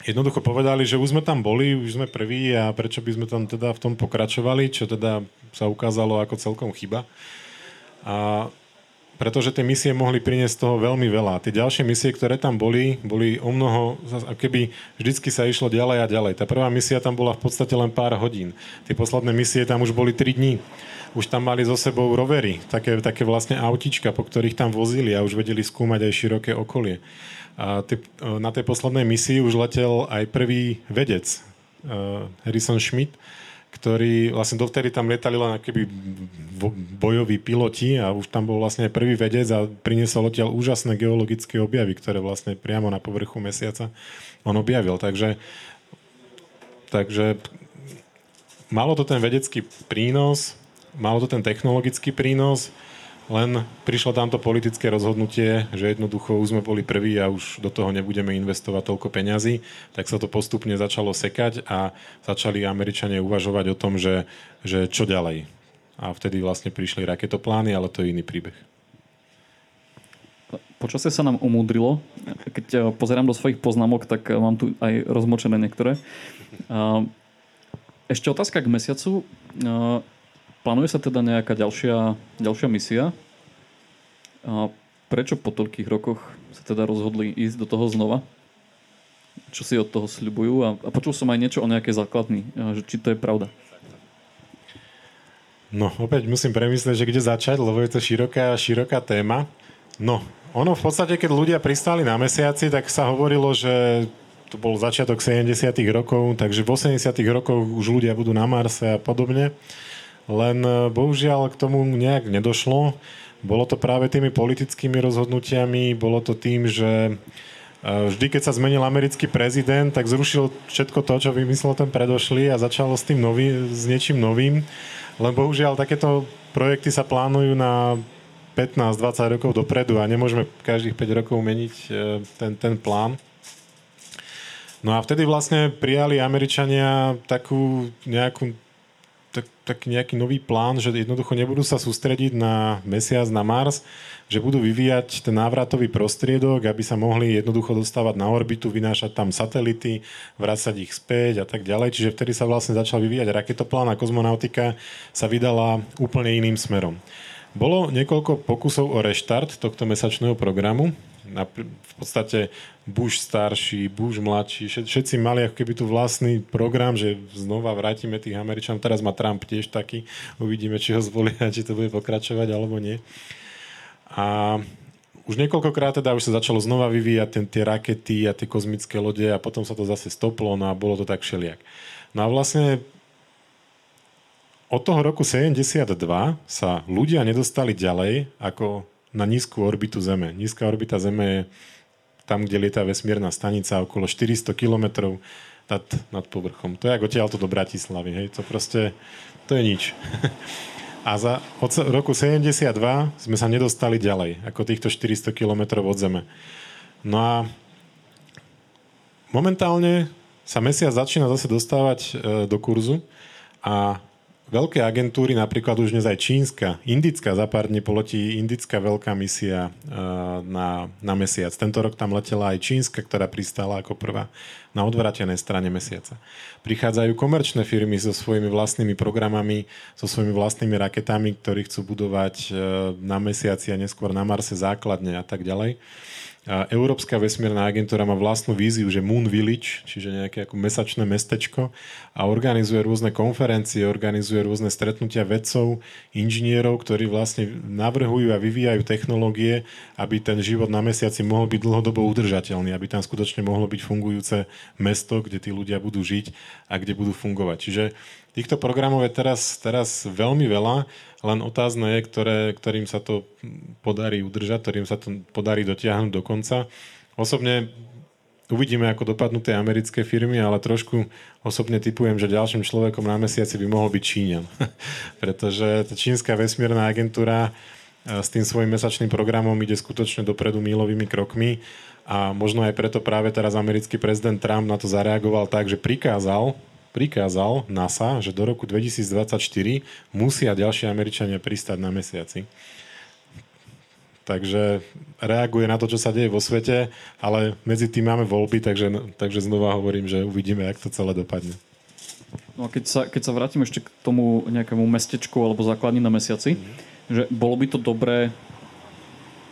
B: jednoducho povedali, že už sme tam boli, už sme prví a prečo by sme tam teda v tom pokračovali, čo teda sa ukázalo ako celkom chyba. A pretože tie misie mohli priniesť toho veľmi veľa. Tie ďalšie misie, ktoré tam boli, boli o mnoho, keby vždycky sa išlo ďalej a ďalej. Tá prvá misia tam bola v podstate len pár hodín. Tie posledné misie tam už boli 3 dní. Už tam mali so sebou rovery, také, také vlastne autička, po ktorých tam vozili a už vedeli skúmať aj široké okolie. A tie, na tej poslednej misii už letel aj prvý vedec, uh, Harrison Schmidt, ktorý vlastne dovtedy tam lietali len keby bojoví piloti a už tam bol vlastne prvý vedec a priniesol odtiaľ úžasné geologické objavy, ktoré vlastne priamo na povrchu mesiaca on objavil. Takže, takže malo to ten vedecký prínos, malo to ten technologický prínos, len prišlo tamto politické rozhodnutie, že jednoducho už sme boli prví a už do toho nebudeme investovať toľko peňazí, tak sa to postupne začalo sekať a začali Američania uvažovať o tom, že, že čo ďalej. A vtedy vlastne prišli raketoplány, ale to je iný príbeh.
A: Počasie sa nám umúdrilo. Keď eh, pozerám do svojich poznámok, tak eh, mám tu aj rozmočené niektoré. Ešte otázka k mesiacu. Plánuje sa teda nejaká ďalšia, ďalšia misia? A prečo po toľkých rokoch sa teda rozhodli ísť do toho znova? Čo si od toho sľubujú? A, a počul som aj niečo o nejakej základni, že či to je pravda.
B: No, opäť musím premyslieť, že kde začať, lebo je to široká, široká téma. No, ono v podstate, keď ľudia pristali na mesiaci, tak sa hovorilo, že to bol začiatok 70 rokov, takže v 80 rokoch už ľudia budú na Marse a podobne. Len e, bohužiaľ k tomu nejak nedošlo. Bolo to práve tými politickými rozhodnutiami, bolo to tým, že e, vždy, keď sa zmenil americký prezident, tak zrušil všetko to, čo vymyslel ten predošlý a začalo s tým nový, s niečím novým. Len bohužiaľ takéto projekty sa plánujú na 15-20 rokov dopredu a nemôžeme každých 5 rokov meniť e, ten, ten plán. No a vtedy vlastne prijali Američania takú nejakú tak, tak nejaký nový plán, že jednoducho nebudú sa sústrediť na mesiac, na Mars, že budú vyvíjať ten návratový prostriedok, aby sa mohli jednoducho dostávať na orbitu, vynášať tam satelity, vrácať ich späť a tak ďalej. Čiže vtedy sa vlastne začal vyvíjať raketoplán a kozmonautika sa vydala úplne iným smerom. Bolo niekoľko pokusov o reštart tohto mesačného programu v podstate Bush starší, Bush mladší, všetci mali ako keby tu vlastný program, že znova vrátime tých Američanov. Teraz má Trump tiež taký, uvidíme, či ho zvolia, či to bude pokračovať alebo nie. A už niekoľkokrát teda už sa začalo znova vyvíjať ten, tie rakety a tie kozmické lode a potom sa to zase stoplo no a bolo to tak všelijak. No a vlastne od toho roku 72 sa ľudia nedostali ďalej ako na nízku orbitu Zeme. Nízka orbita Zeme je tam, kde lieta vesmírna stanica okolo 400 km nad, nad povrchom. To je ako odtiaľto do Bratislavy. Hej? To proste, to je nič. A za, od roku 72 sme sa nedostali ďalej, ako týchto 400 km od Zeme. No a momentálne sa mesiac začína zase dostávať e, do kurzu a veľké agentúry, napríklad už dnes aj čínska, indická, za pár dní poletí indická veľká misia eh, na, na mesiac. Tento rok tam letela aj čínska, ktorá pristála ako prvá na odvratenej strane mesiaca. Prichádzajú komerčné firmy so svojimi vlastnými programami, so svojimi vlastnými raketami, ktorí chcú budovať eh, na mesiaci a neskôr na Marse základne a tak ďalej. A Európska vesmírna agentúra má vlastnú víziu, že Moon Village, čiže nejaké ako mesačné mestečko a organizuje rôzne konferencie, organizuje rôzne stretnutia vedcov, inžinierov, ktorí vlastne navrhujú a vyvíjajú technológie, aby ten život na mesiaci mohol byť dlhodobo udržateľný, aby tam skutočne mohlo byť fungujúce mesto, kde tí ľudia budú žiť a kde budú fungovať. Čiže týchto programov je teraz, teraz veľmi veľa len otázne je, ktoré, ktorým sa to podarí udržať, ktorým sa to podarí dotiahnuť do konca. Osobne uvidíme, ako dopadnú tie americké firmy, ale trošku osobne typujem, že ďalším človekom na mesiaci by mohol byť Číňan. Pretože tá čínska vesmírna agentúra eh, s tým svojim mesačným programom ide skutočne dopredu mílovými krokmi a možno aj preto práve teraz americký prezident Trump na to zareagoval tak, že prikázal prikázal NASA, že do roku 2024 musia ďalšie Američania pristať na mesiaci. takže reaguje na to, čo sa deje vo svete, ale medzi tým máme voľby, takže, takže znova hovorím, že uvidíme, jak to celé dopadne.
A: No a keď sa, keď sa vrátim ešte k tomu nejakému mestečku alebo základni na mesiaci, mm. že bolo by to dobré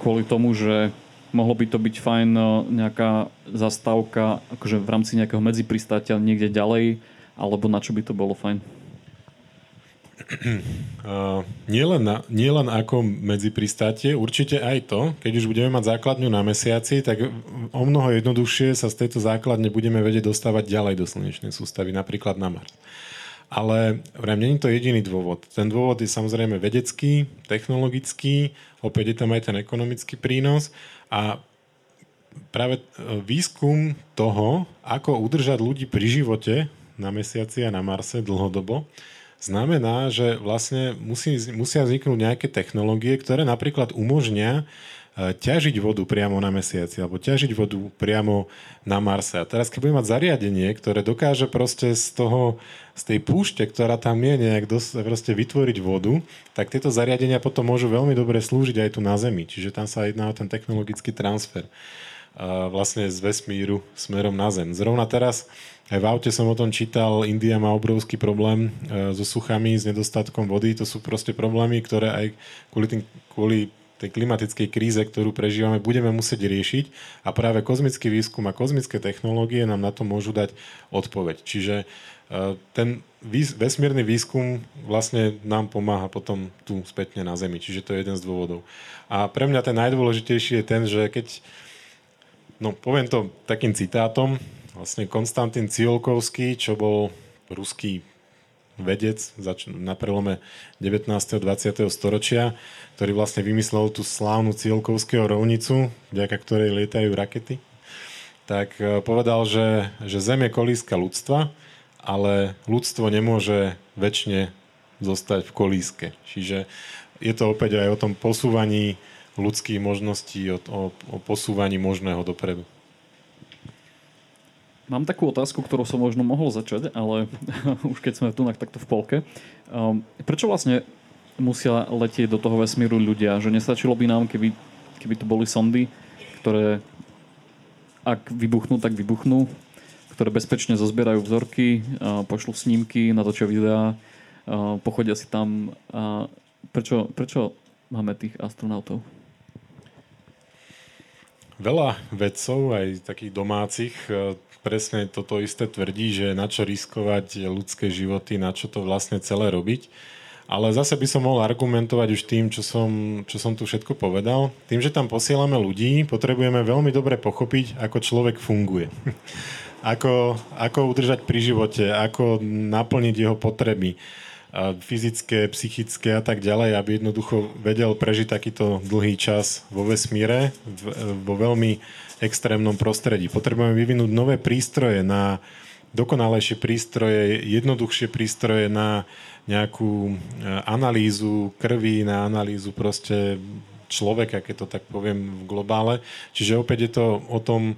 A: kvôli tomu, že mohlo by to byť fajn e, nejaká zastávka akože v rámci nejakého medzipristátia niekde ďalej, alebo na čo by to bolo fajn?
B: Uh, nielen, na, nielen ako medzipristátie, určite aj to, keď už budeme mať základňu na mesiaci, tak o mnoho jednoduchšie sa z tejto základne budeme vedieť dostávať ďalej do slnečnej sústavy, napríklad na Mars. Ale vrajím, není to jediný dôvod. Ten dôvod je samozrejme vedecký, technologický, opäť je tam aj ten ekonomický prínos a práve e, výskum toho, ako udržať ľudí pri živote na mesiaci a na Marse dlhodobo, znamená, že vlastne musí, musia vzniknúť nejaké technológie, ktoré napríklad umožnia E, ťažiť vodu priamo na mesiaci alebo ťažiť vodu priamo na Marse. A teraz, keď budeme mať zariadenie, ktoré dokáže proste z toho, z tej púšte, ktorá tam je, nejak dos- vytvoriť vodu, tak tieto zariadenia potom môžu veľmi dobre slúžiť aj tu na Zemi. Čiže tam sa jedná o ten technologický transfer uh, vlastne z vesmíru smerom na Zem. Zrovna teraz aj v aute som o tom čítal, India má obrovský problém uh, so suchami, s nedostatkom vody. To sú proste problémy, ktoré aj kvôli, tým, kvôli tej klimatickej kríze, ktorú prežívame, budeme musieť riešiť a práve kozmický výskum a kozmické technológie nám na to môžu dať odpoveď. Čiže e, ten vesmírny výskum vlastne nám pomáha potom tu spätne na Zemi. Čiže to je jeden z dôvodov. A pre mňa ten najdôležitejší je ten, že keď, no poviem to takým citátom, vlastne Konstantín Ciolkovský, čo bol ruský vedec na prelome 19. a 20. storočia, ktorý vlastne vymyslel tú slávnu Cielkovského rovnicu, vďaka ktorej lietajú rakety, tak e, povedal, že, že Zem je kolíska ľudstva, ale ľudstvo nemôže väčšine zostať v kolíske. Čiže je to opäť aj o tom posúvaní ľudských možností, o, o, o posúvaní možného dopredu.
A: Mám takú otázku, ktorú som možno mohol začať, ale už keď sme tu takto v polke. Um, prečo vlastne musia letieť do toho vesmíru ľudia? Že nestačilo by nám, keby, keby to boli sondy, ktoré ak vybuchnú, tak vybuchnú, ktoré bezpečne zozbierajú vzorky, pošlú snímky, natočia videá, pochodia si tam. Prečo, prečo máme tých astronautov?
B: Veľa vedcov, aj takých domácich, presne toto isté tvrdí, že na čo riskovať ľudské životy, na čo to vlastne celé robiť. Ale zase by som mohol argumentovať už tým, čo som, čo som tu všetko povedal. Tým, že tam posielame ľudí, potrebujeme veľmi dobre pochopiť, ako človek funguje. ako, ako udržať pri živote, ako naplniť jeho potreby fyzické, psychické a tak ďalej, aby jednoducho vedel prežiť takýto dlhý čas vo vesmíre, vo veľmi extrémnom prostredí. Potrebujeme vyvinúť nové prístroje na dokonalejšie prístroje, jednoduchšie prístroje na nejakú e, analýzu krvi, na analýzu proste človeka, keď to tak poviem v globále. Čiže opäť je to o tom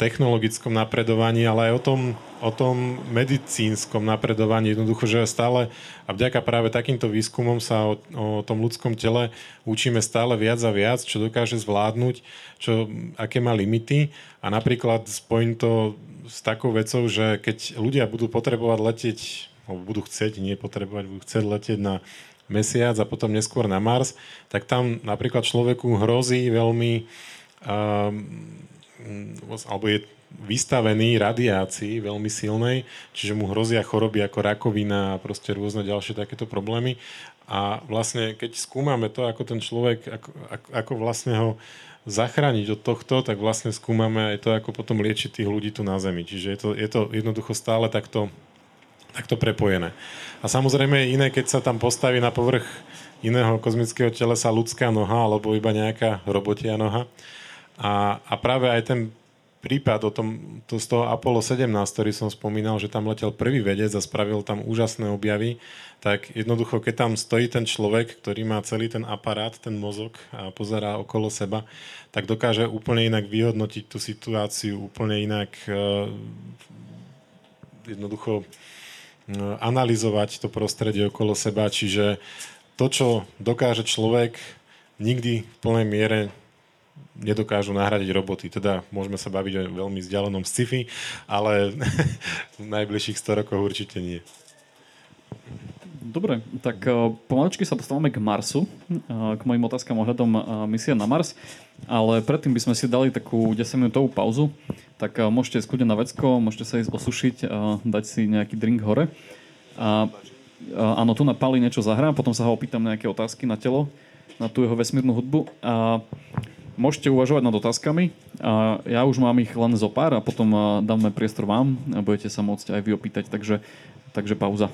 B: technologickom napredovaní, ale aj o tom, o tom medicínskom napredovaní. Jednoducho, že stále a vďaka práve takýmto výskumom sa o, o tom ľudskom tele učíme stále viac a viac, čo dokáže zvládnuť, čo, aké má limity. A napríklad spojím to s takou vecou, že keď ľudia budú potrebovať letieť, alebo budú chcieť, nie potrebovať, budú chcieť letieť na mesiac a potom neskôr na Mars, tak tam napríklad človeku hrozí veľmi um, alebo je vystavený radiácii veľmi silnej, čiže mu hrozia choroby ako rakovina a proste rôzne ďalšie takéto problémy. A vlastne keď skúmame to, ako ten človek, ako, ako, ako vlastne ho zachrániť od tohto, tak vlastne skúmame aj to, ako potom liečiť tých ľudí tu na Zemi. Čiže je to, je to jednoducho stále takto, takto prepojené. A samozrejme je iné, keď sa tam postaví na povrch iného kozmického telesa ľudská noha alebo iba nejaká robotia noha a, a práve aj ten prípad o tom, to z toho Apollo 17, ktorý som spomínal, že tam letel prvý vedec a spravil tam úžasné objavy, tak jednoducho, keď tam stojí ten človek, ktorý má celý ten aparát, ten mozog a pozerá okolo seba, tak dokáže úplne inak vyhodnotiť tú situáciu, úplne inak uh, jednoducho uh, analyzovať to prostredie okolo seba. Čiže to, čo dokáže človek nikdy v plnej miere nedokážu nahradiť roboty. Teda môžeme sa baviť o veľmi vzdialenom sci-fi, ale v najbližších 100 rokoch určite nie.
A: Dobre, tak uh, pomaličky sa dostávame k Marsu, uh, k mojim otázkam ohľadom uh, misie na Mars, ale predtým by sme si dali takú 10-minútovú pauzu, tak môžete ísť na vecko, môžete sa ísť osušiť, dať si nejaký drink hore. A áno, tu na Pali niečo zahrám, potom sa ho opýtam nejaké otázky na telo, na tú jeho vesmírnu hudbu. A môžete uvažovať nad otázkami. Ja už mám ich len zo pár a potom dáme priestor vám a budete sa môcť aj vy opýtať, takže, takže pauza.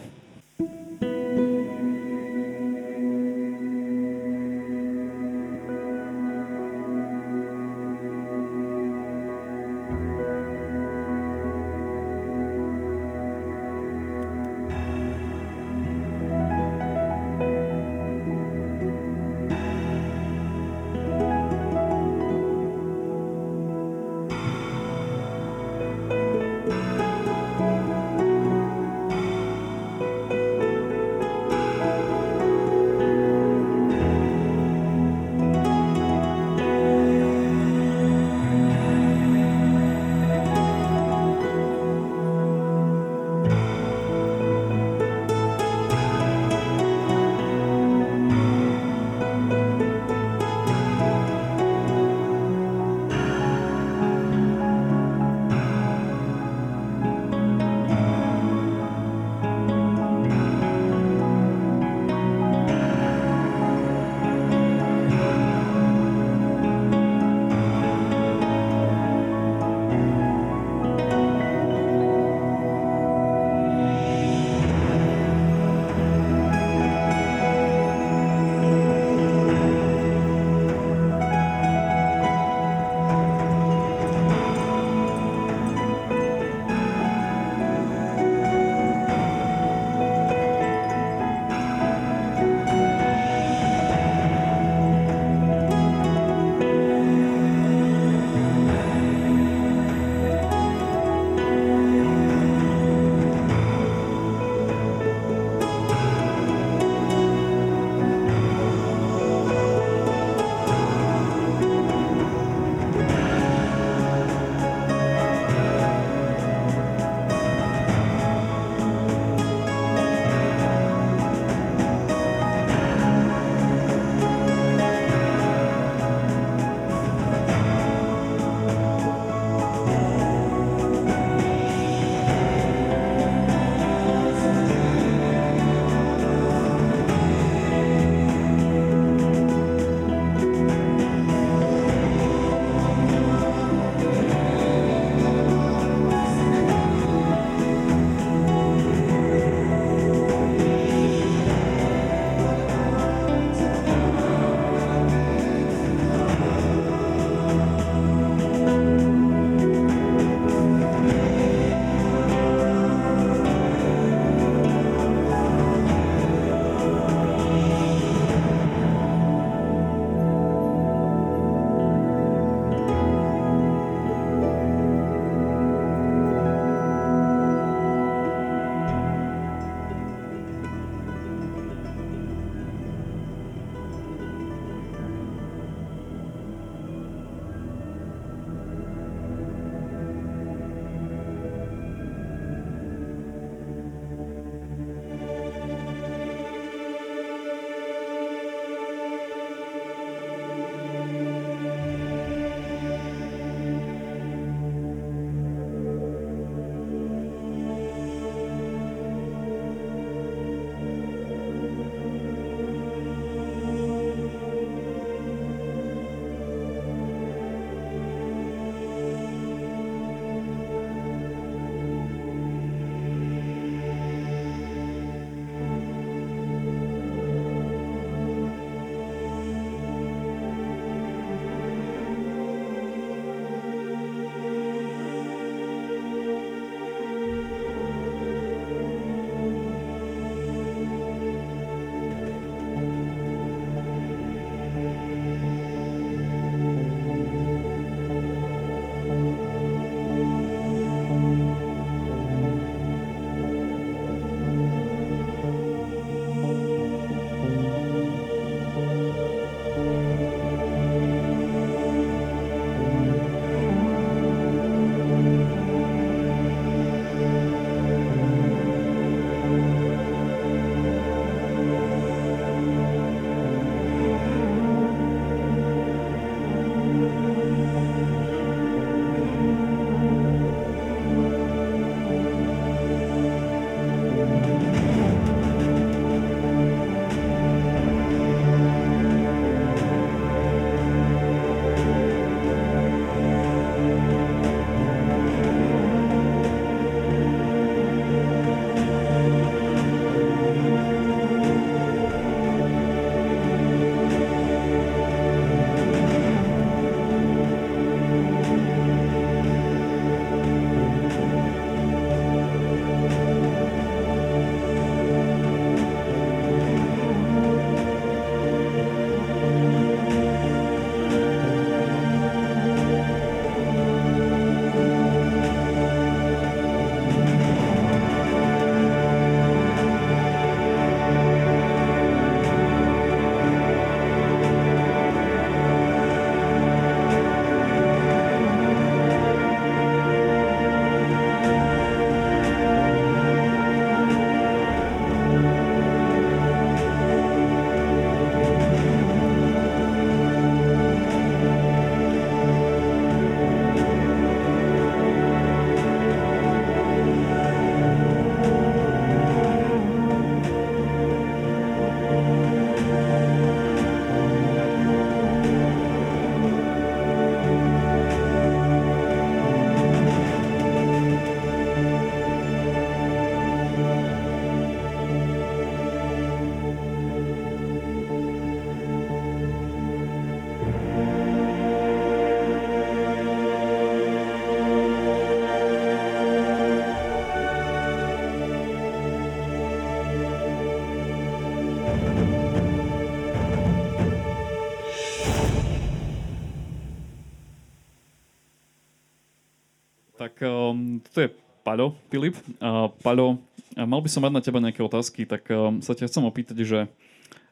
A: Toto je Paľo, Filip. Uh, Paľo, mal by som mať na teba nejaké otázky, tak um, sa ťa chcem opýtať, že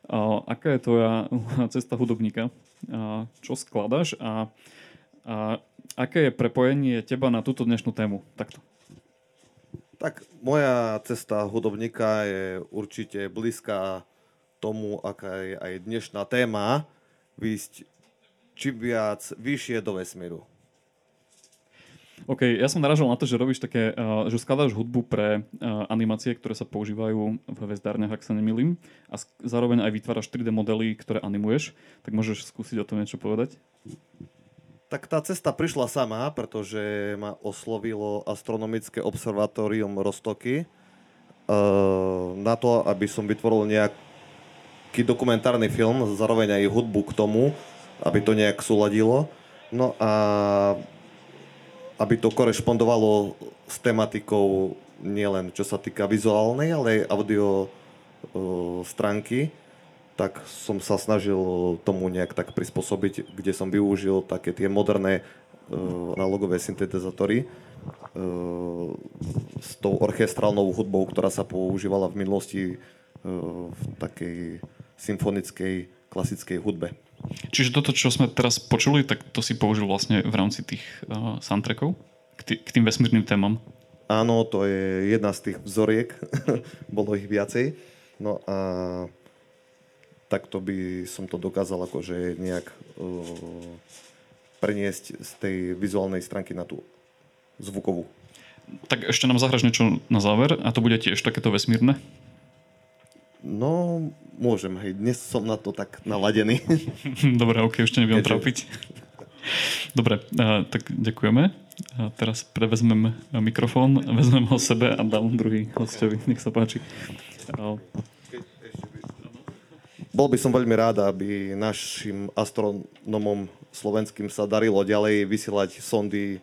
A: uh, aká je tvoja cesta hudobníka, uh, čo skladaš a, a aké je prepojenie teba na túto dnešnú tému? Takto.
C: Tak moja cesta hudobníka je určite blízka tomu, aká je aj dnešná téma, výjsť čím viac vyššie do vesmíru.
A: OK, ja som naražal na to, že robíš také, uh, že skladáš hudbu pre uh, animácie, ktoré sa používajú v hvezdárniach, ak sa nemýlim, a zároveň aj vytváraš 3D modely, ktoré animuješ, tak môžeš skúsiť o tom niečo povedať?
C: Tak tá cesta prišla sama, pretože ma oslovilo astronomické observatórium Rostoky uh, na to, aby som vytvoril nejaký dokumentárny film, zároveň aj hudbu k tomu, aby to nejak súladilo. No a aby to korešpondovalo s tematikou nielen čo sa týka vizuálnej, ale aj audio uh, stránky, tak som sa snažil tomu nejak tak prispôsobiť, kde som využil také tie moderné uh, analogové syntetizátory uh, s tou orchestrálnou hudbou, ktorá sa používala v minulosti uh, v takej symfonickej klasickej hudbe.
A: Čiže toto, čo sme teraz počuli, tak to si použil vlastne v rámci tých uh, soundtrackov k, tý, k tým vesmírnym témam?
C: Áno, to je jedna z tých vzoriek. Bolo ich viacej. No a takto by som to dokázal akože nejak uh, preniesť z tej vizuálnej stránky na tú zvukovú.
A: Tak ešte nám zahraš niečo na záver a to bude tiež takéto vesmírne?
C: No, môžem, hej. Dnes som na to tak naladený.
A: Dobre, ok, už nebudem Keďže... trápiť. Dobre, tak ďakujeme. A teraz prevezmem mikrofón, vezmem ho sebe a dám druhý hostovi. Nech sa páči.
C: Bol by som veľmi rád, aby našim astronomom slovenským sa darilo ďalej vysielať sondy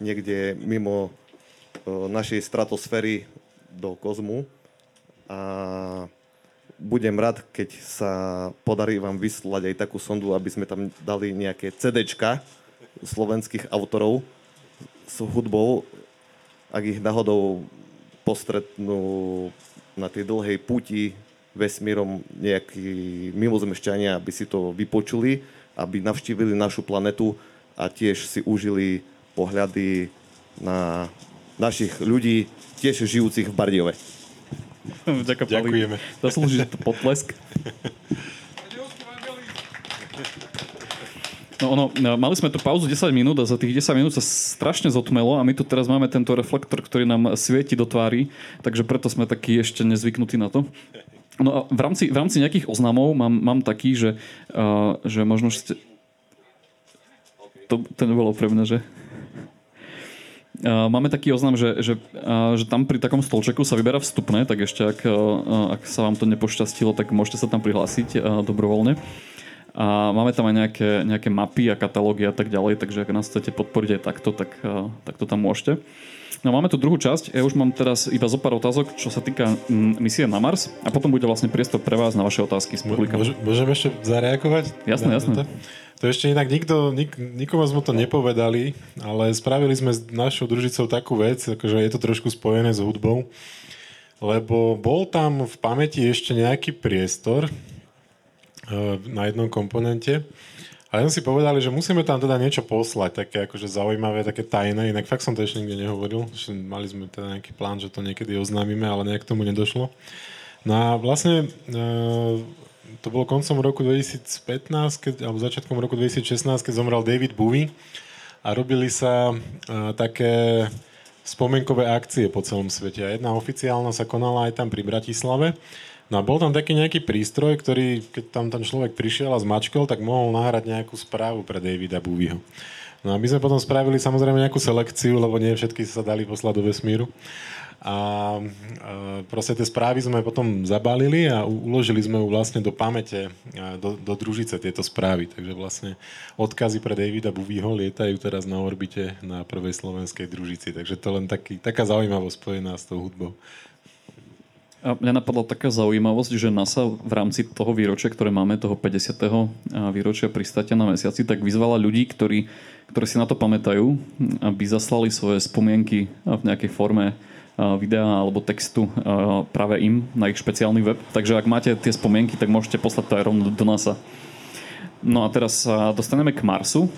C: niekde mimo našej stratosféry do kozmu a budem rád, keď sa podarí vám vyslať aj takú sondu, aby sme tam dali nejaké CDčka slovenských autorov s hudbou, ak ich náhodou postretnú na tej dlhej puti vesmírom nejakí mimozemšťania, aby si to vypočuli, aby navštívili našu planetu a tiež si užili pohľady na našich ľudí, tiež žijúcich v Bardiove.
A: Vďaka,
B: Ďakujeme.
A: Zaslúži to potlesk. No ono, no, mali sme tu pauzu 10 minút a za tých 10 minút sa strašne zotmelo a my tu teraz máme tento reflektor, ktorý nám svieti do tvári, takže preto sme takí ešte nezvyknutí na to. No a v rámci, v rámci nejakých oznamov mám, mám taký, že, uh, že možno ste... To, to nebolo pre mňa, že? Máme taký oznam, že, že, že tam pri takom stolčeku sa vyberá vstupné, tak ešte ak, ak sa vám to nepošťastilo, tak môžete sa tam prihlásiť dobrovoľne. A máme tam aj nejaké, nejaké mapy a katalógy a tak ďalej, takže ak nás chcete podporiť aj takto, tak, tak to tam môžete. No máme tu druhú časť, ja už mám teraz iba zo pár otázok, čo sa týka misie na Mars a potom bude vlastne priestor pre vás na vaše otázky z publika.
B: Môžem ešte zareagovať?
A: Jasné, jasné. To?
B: To ešte inak nikto, nik, nikomu sme to nepovedali, ale spravili sme s našou družicou takú vec, akože je to trošku spojené s hudbou, lebo bol tam v pamäti ešte nejaký priestor uh, na jednom komponente a sme si povedali, že musíme tam teda niečo poslať, také akože zaujímavé, také tajné, inak fakt som to ešte nikde nehovoril, že mali sme teda nejaký plán, že to niekedy oznámime, ale nejak tomu nedošlo. No a vlastne uh, to bolo koncom roku 2015, keď, alebo začiatkom roku 2016, keď zomrel David Bowie a robili sa uh, také spomienkové akcie po celom svete. A jedna oficiálna sa konala aj tam pri Bratislave. No a bol tam taký nejaký prístroj, ktorý, keď tam ten človek prišiel a zmačkol, tak mohol nahrať nejakú správu pre Davida Bowieho. No a my sme potom spravili samozrejme nejakú selekciu, lebo nie všetky sa dali poslať do vesmíru. A, proste tie správy sme potom zabalili a uložili sme ju vlastne do pamäte, do, do družice tieto správy. Takže vlastne odkazy pre Davida Buvýho lietajú teraz na orbite na prvej slovenskej družici. Takže to len taký, taká zaujímavosť spojená s tou hudbou.
A: A mňa napadla taká zaujímavosť, že NASA v rámci toho výročia, ktoré máme, toho 50. výročia pristátia na mesiaci, tak vyzvala ľudí, ktorí, ktorí si na to pamätajú, aby zaslali svoje spomienky v nejakej forme videa alebo textu práve im na ich špeciálny web. Takže ak máte tie spomienky, tak môžete poslať to aj rovno do NASA. No a teraz sa dostaneme k Marsu.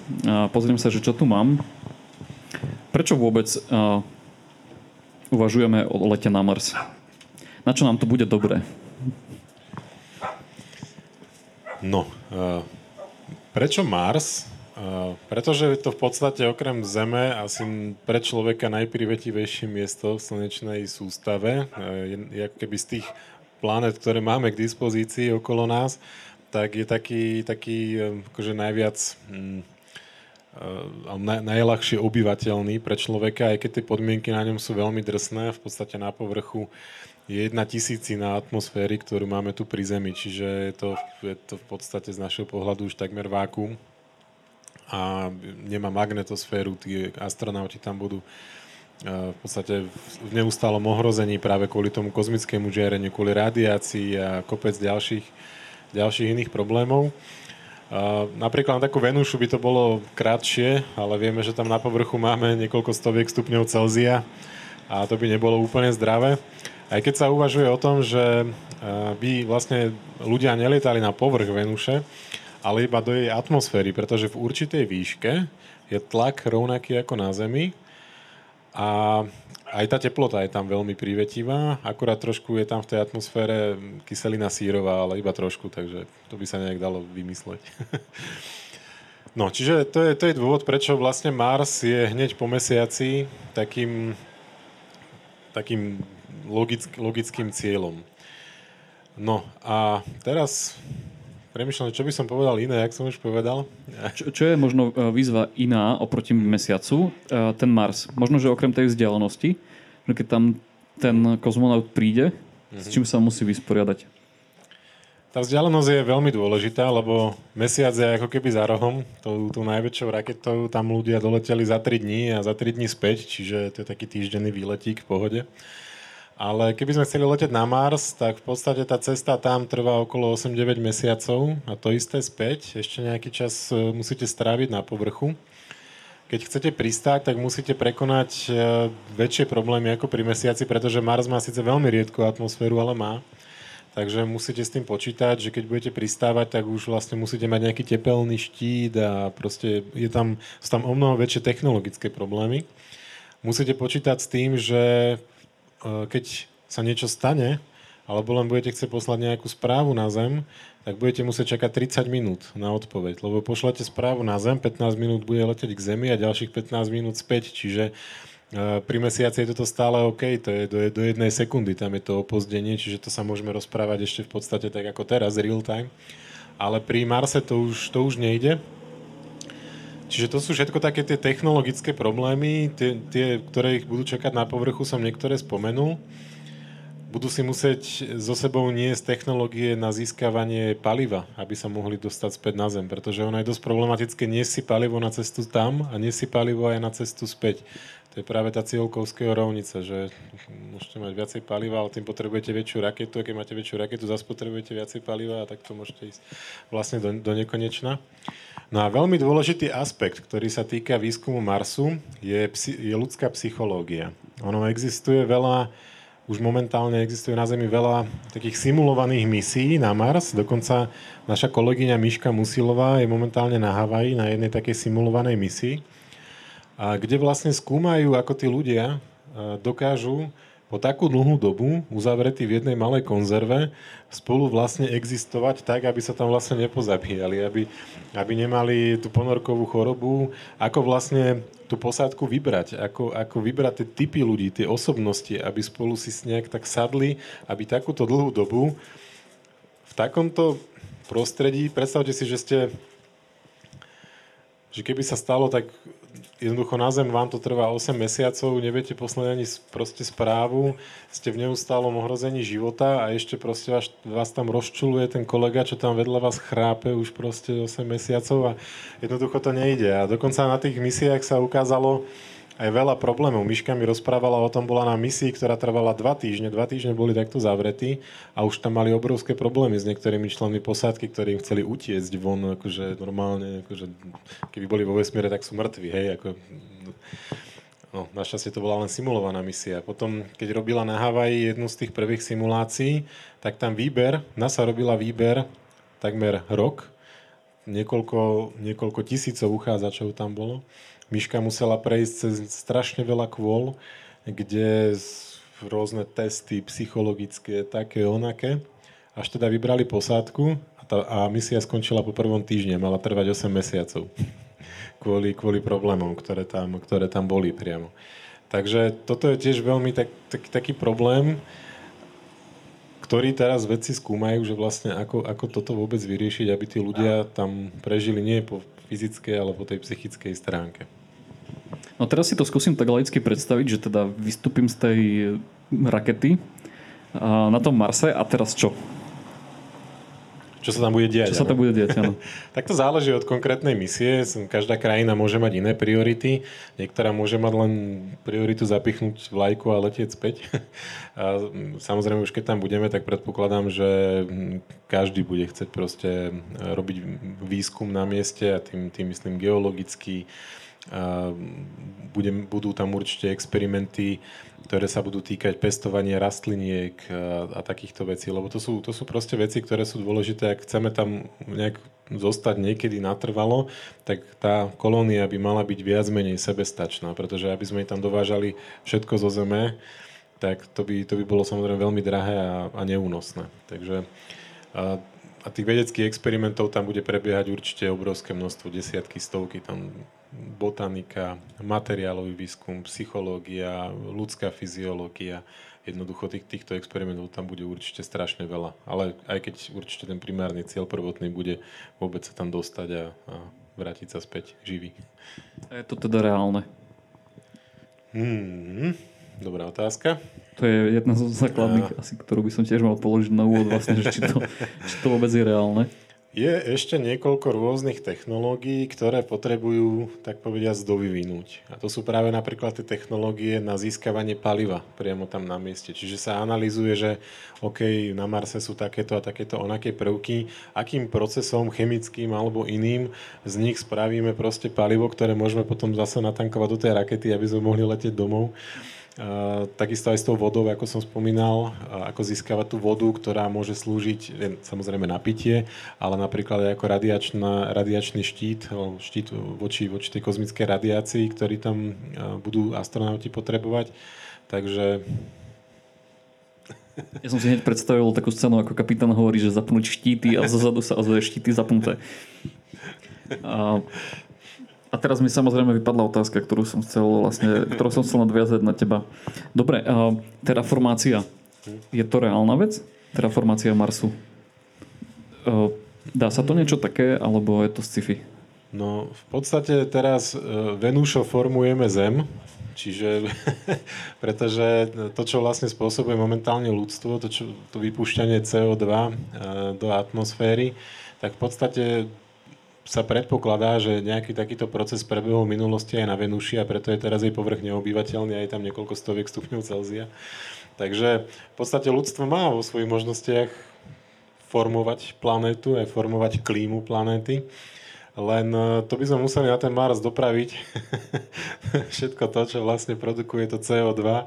A: Pozriem sa, že čo tu mám. Prečo vôbec uvažujeme o lete na Mars? Na čo nám to bude dobré?
B: No, prečo Mars? Uh, pretože je to v podstate okrem Zeme asi pre človeka najprivetivejšie miesto v slnečnej sústave. Uh, je, keby z tých planet, ktoré máme k dispozícii okolo nás, tak je taký, taký akože najviac hm, naj, najľahšie obyvateľný pre človeka, aj keď tie podmienky na ňom sú veľmi drsné. V podstate na povrchu je jedna tisícina atmosféry, ktorú máme tu pri Zemi, čiže je to, je to v podstate z našeho pohľadu už takmer vákuum a nemá magnetosféru, tí astronauti tam budú e, v podstate v neustálom ohrození práve kvôli tomu kozmickému žiareniu, kvôli radiácii a kopec ďalších, ďalších iných problémov. Napríklad na takú Venušu by to bolo krátšie, ale vieme, že tam na povrchu máme niekoľko stoviek stupňov Celzia a to by nebolo úplne zdravé. Aj keď sa uvažuje o tom, že eh, by vlastne ľudia nelietali na povrch Venuše, ale iba do jej atmosféry, pretože v určitej výške je tlak rovnaký ako na Zemi a aj tá teplota je tam veľmi privetivá, akurát trošku je tam v tej atmosfére kyselina sírová, ale iba trošku, takže to by sa nejak dalo vymysleť. no, čiže to je, to je dôvod, prečo vlastne Mars je hneď po mesiaci takým, takým logick, logickým cieľom. No a teraz premyšľam, čo by som povedal iné, jak som už povedal.
A: Čo, čo je možno e, výzva iná oproti mesiacu, e, ten Mars? Možno, že okrem tej vzdialenosti, že keď tam ten kozmonaut príde, mm-hmm. s mhm. čím sa musí vysporiadať?
B: Tá vzdialenosť je veľmi dôležitá, lebo mesiac je ako keby za rohom. Tou, tou najväčšou raketou tam ľudia doleteli za 3 dní a za 3 dní späť, čiže to je taký týždenný výletík v pohode. Ale keby sme chceli leteť na Mars, tak v podstate tá cesta tam trvá okolo 8-9 mesiacov a to isté späť. Ešte nejaký čas e, musíte stráviť na povrchu. Keď chcete pristáť, tak musíte prekonať e, väčšie problémy ako pri mesiaci, pretože Mars má síce veľmi riedku atmosféru, ale má. Takže musíte s tým počítať, že keď budete pristávať, tak už vlastne musíte mať nejaký tepelný štít a proste je tam, sú tam o mnoho väčšie technologické problémy. Musíte počítať s tým, že keď sa niečo stane, alebo len budete chcieť poslať nejakú správu na Zem, tak budete musieť čakať 30 minút na odpoveď, lebo pošlete správu na Zem, 15 minút bude leteť k Zemi a ďalších 15 minút späť, čiže e, pri mesiaci je toto stále OK, to je do, do jednej sekundy, tam je to opozdenie, čiže to sa môžeme rozprávať ešte v podstate tak ako teraz, real time. Ale pri Marse to už, to už nejde, Čiže to sú všetko také tie technologické problémy, tie, tie, ktoré ich budú čakať na povrchu, som niektoré spomenul. Budú si musieť so sebou niesť technológie na získavanie paliva, aby sa mohli dostať späť na Zem, pretože ono je dosť problematické niesť si palivo na cestu tam a niesť si palivo aj na cestu späť. To je práve tá cieľkovského rovnica, že môžete mať viacej paliva, ale tým potrebujete väčšiu raketu a keď máte väčšiu raketu, zase potrebujete viacej paliva a tak to môžete ísť vlastne do, do nekonečna. No a veľmi dôležitý aspekt, ktorý sa týka výskumu Marsu, je, je ľudská psychológia. Ono existuje veľa, už momentálne existuje na Zemi veľa takých simulovaných misií na Mars. Dokonca naša kolegyňa Miška Musilová je momentálne na Havaji na jednej takej simulovanej misii kde vlastne skúmajú, ako tí ľudia dokážu po takú dlhú dobu, uzavretí v jednej malej konzerve, spolu vlastne existovať tak, aby sa tam vlastne nepozabíjali, aby, aby nemali tú ponorkovú chorobu, ako vlastne tú posádku vybrať, ako, ako vybrať tie typy ľudí, tie osobnosti, aby spolu si nejak tak sadli, aby takúto dlhú dobu v takomto prostredí, predstavte si, že ste že keby sa stalo, tak jednoducho na zem vám to trvá 8 mesiacov, neviete poslať ani proste správu, ste v neustálom ohrození života a ešte proste vás, vás tam rozčuluje ten kolega, čo tam vedľa vás chrápe už proste 8 mesiacov a jednoducho to nejde. A dokonca na tých misiách sa ukázalo, aj veľa problémov. Miška mi rozprávala o tom, bola na misii, ktorá trvala dva týždne. Dva týždne boli takto zavretí a už tam mali obrovské problémy s niektorými členmi posádky, ktorí im chceli utiecť von, akože normálne, akože keby boli vo vesmíre, tak sú mŕtvi, hej, ako No, našťastie to bola len simulovaná misia. Potom, keď robila na Havaji jednu z tých prvých simulácií, tak tam výber, NASA robila výber takmer rok, niekoľko, niekoľko tisícov uchádzačov tam bolo. Miška musela prejsť cez strašne veľa kvôl, kde rôzne testy psychologické, také, onaké. Až teda vybrali posádku a, tá, a misia skončila po prvom týždni, mala trvať 8 mesiacov kvôli, kvôli problémom, ktoré tam, ktoré tam boli priamo. Takže toto je tiež veľmi tak, tak, taký problém, ktorý teraz vedci skúmajú, že vlastne ako, ako toto vôbec vyriešiť, aby tí ľudia tam prežili nie po fyzickej, ale po tej psychickej stránke.
A: No teraz si to skúsim tak laicky predstaviť, že teda vystúpim z tej rakety na tom Marse a teraz čo?
B: Čo sa tam bude diať.
A: Čo sa tam bude diať, áno.
B: tak to záleží od konkrétnej misie. Každá krajina môže mať iné priority. Niektorá môže mať len prioritu zapichnúť vlajku a letieť späť. A samozrejme, už keď tam budeme, tak predpokladám, že každý bude chcieť proste robiť výskum na mieste a tým, tým myslím geologický, budem, budú tam určite experimenty, ktoré sa budú týkať pestovania rastliniek a, a takýchto vecí, lebo to sú, to sú proste veci, ktoré sú dôležité. Ak chceme tam nejak zostať niekedy natrvalo, tak tá kolónia by mala byť viac menej sebestačná, pretože aby sme tam dovážali všetko zo zeme, tak to by, to by bolo samozrejme veľmi drahé a, a neúnosné. Takže a, a tých vedeckých experimentov tam bude prebiehať určite obrovské množstvo, desiatky, stovky, tam botanika, materiálový výskum, psychológia, ľudská fyziológia. Jednoducho tých, týchto experimentov tam bude určite strašne veľa. Ale aj keď určite ten primárny cieľ prvotný bude vôbec sa tam dostať a, a vrátiť sa späť živý.
A: A je to teda reálne?
B: Hmm, dobrá otázka.
A: To je jedna zo základných, a... asi, ktorú by som tiež mal položiť na úvod, vlastne, že či to, či to vôbec je reálne.
B: Je ešte niekoľko rôznych technológií, ktoré potrebujú, tak povediať, dovyvinúť. A to sú práve napríklad tie technológie na získavanie paliva priamo tam na mieste. Čiže sa analizuje, že OK, na Marse sú takéto a takéto onaké prvky, akým procesom chemickým alebo iným z nich spravíme proste palivo, ktoré môžeme potom zase natankovať do tej rakety, aby sme mohli letieť domov takisto aj s tou vodou, ako som spomínal, ako získavať tú vodu, ktorá môže slúžiť samozrejme na pitie, ale napríklad aj ako radiačná, radiačný štít, štít voči, voči tej kozmickej radiácii, ktorý tam budú astronauti potrebovať. Takže
A: ja som si hneď predstavil takú scénu, ako kapitán hovorí, že zapnúť štíty a zozadu sa ozve štíty zapnuté. A a teraz mi samozrejme vypadla otázka, ktorú som chcel vlastne, ktorú som chcel nadviazať na teba. Dobre, uh, terraformácia. Je to reálna vec? Terraformácia Marsu. Uh, dá sa to niečo také, alebo je to sci-fi?
B: No, v podstate teraz uh, Venúšo formujeme Zem, čiže pretože to, čo vlastne spôsobuje momentálne ľudstvo, to, čo, to vypúšťanie CO2 uh, do atmosféry, tak v podstate sa predpokladá, že nejaký takýto proces prebehol v minulosti aj na Venuši a preto je teraz jej povrch neobyvateľný a je tam niekoľko stoviek stupňov Celzia. Takže v podstate ľudstvo má vo svojich možnostiach formovať planétu, aj formovať klímu planéty. Len e, to by sme museli na ten Mars dopraviť všetko to, čo vlastne produkuje to CO2 E,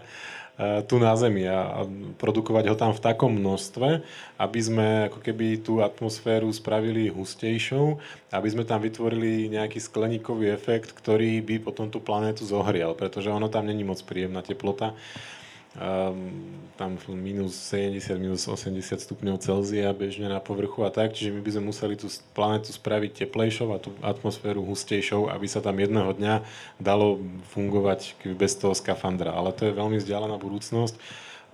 B: tu na Zemi a produkovať ho tam v takom množstve, aby sme ako keby tú atmosféru spravili hustejšou, aby sme tam vytvorili nejaký skleníkový efekt, ktorý by potom tú planétu zohrial, pretože ono tam není moc príjemná teplota um, tam minus 70, minus 80 stupňov Celzia bežne na povrchu a tak, čiže my by sme museli tú planetu spraviť teplejšou a tú atmosféru hustejšou, aby sa tam jedného dňa dalo fungovať bez toho skafandra. Ale to je veľmi vzdialená budúcnosť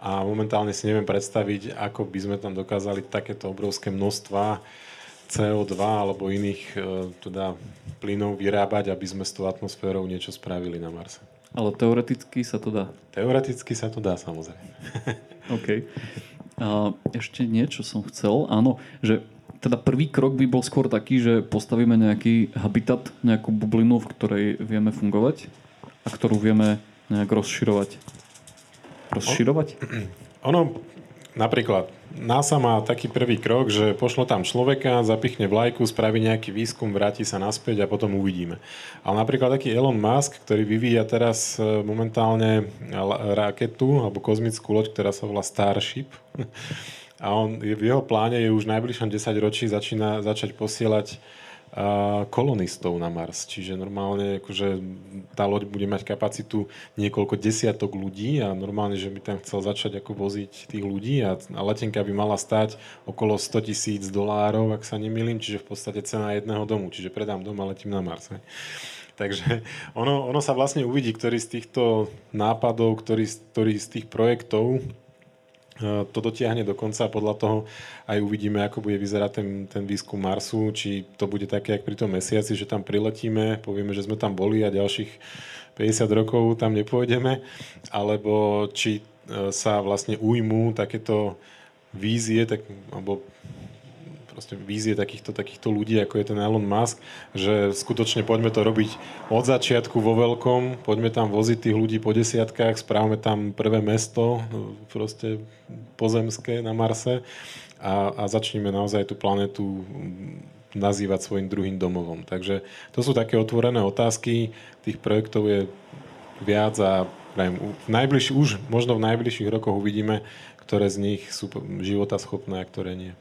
B: a momentálne si neviem predstaviť, ako by sme tam dokázali takéto obrovské množstva CO2 alebo iných e, teda plynov vyrábať, aby sme s tou atmosférou niečo spravili na Marse.
A: Ale teoreticky sa to dá.
B: Teoreticky sa to dá, samozrejme.
A: OK. A ešte niečo som chcel. Áno, že teda prvý krok by bol skôr taký, že postavíme nejaký habitat, nejakú bublinu, v ktorej vieme fungovať. a ktorú vieme nejak rozširovať. Rozširovať?
B: Ono, napríklad, NASA má taký prvý krok, že pošlo tam človeka, zapichne vlajku, spraví nejaký výskum, vráti sa naspäť a potom uvidíme. Ale napríklad taký Elon Musk, ktorý vyvíja teraz e, momentálne raketu alebo kozmickú loď, ktorá sa volá Starship. A on, v jeho pláne je už najbližšom 10 ročí začína začať posielať kolonistov na Mars. Čiže normálne akože tá loď bude mať kapacitu niekoľko desiatok ľudí a normálne, že by tam chcel začať ako voziť tých ľudí a, a letenka by mala stať okolo 100 tisíc dolárov, ak sa nemýlim, čiže v podstate cena jedného domu. Čiže predám dom a letím na Mars. Takže ono, ono sa vlastne uvidí, ktorý z týchto nápadov, ktorý, ktorý z tých projektov to dotiahne do konca a podľa toho aj uvidíme, ako bude vyzerať ten, ten výskum Marsu, či to bude také, ako pri tom mesiaci, že tam priletíme, povieme, že sme tam boli a ďalších 50 rokov tam nepôjdeme, alebo či e, sa vlastne ujmú takéto vízie, tak, alebo proste vízie takýchto, takýchto ľudí, ako je ten Elon Musk, že skutočne poďme to robiť od začiatku vo veľkom, poďme tam voziť tých ľudí po desiatkách, správame tam prvé mesto, proste pozemské na Marse a, a začneme naozaj tú planetu nazývať svojim druhým domovom. Takže to sú také otvorené otázky, tých projektov je viac a v najbližší, už možno v najbližších rokoch uvidíme, ktoré z nich sú životaschopné a ktoré nie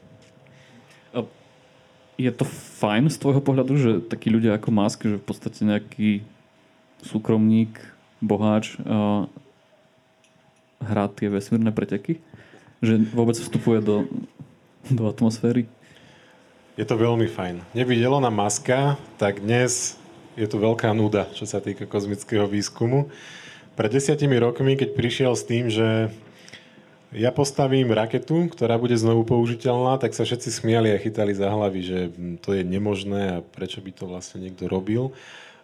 A: je to fajn z tvojho pohľadu, že takí ľudia ako Musk, že v podstate nejaký súkromník, boháč uh, hrá tie vesmírne preteky? Že vôbec vstupuje do, do atmosféry?
B: Je to veľmi fajn. Nebyť Elona Muska, tak dnes je to veľká nuda, čo sa týka kozmického výskumu. Pred desiatimi rokmi, keď prišiel s tým, že ja postavím raketu, ktorá bude znovu použiteľná, tak sa všetci smiali a chytali za hlavy, že to je nemožné a prečo by to vlastne niekto robil.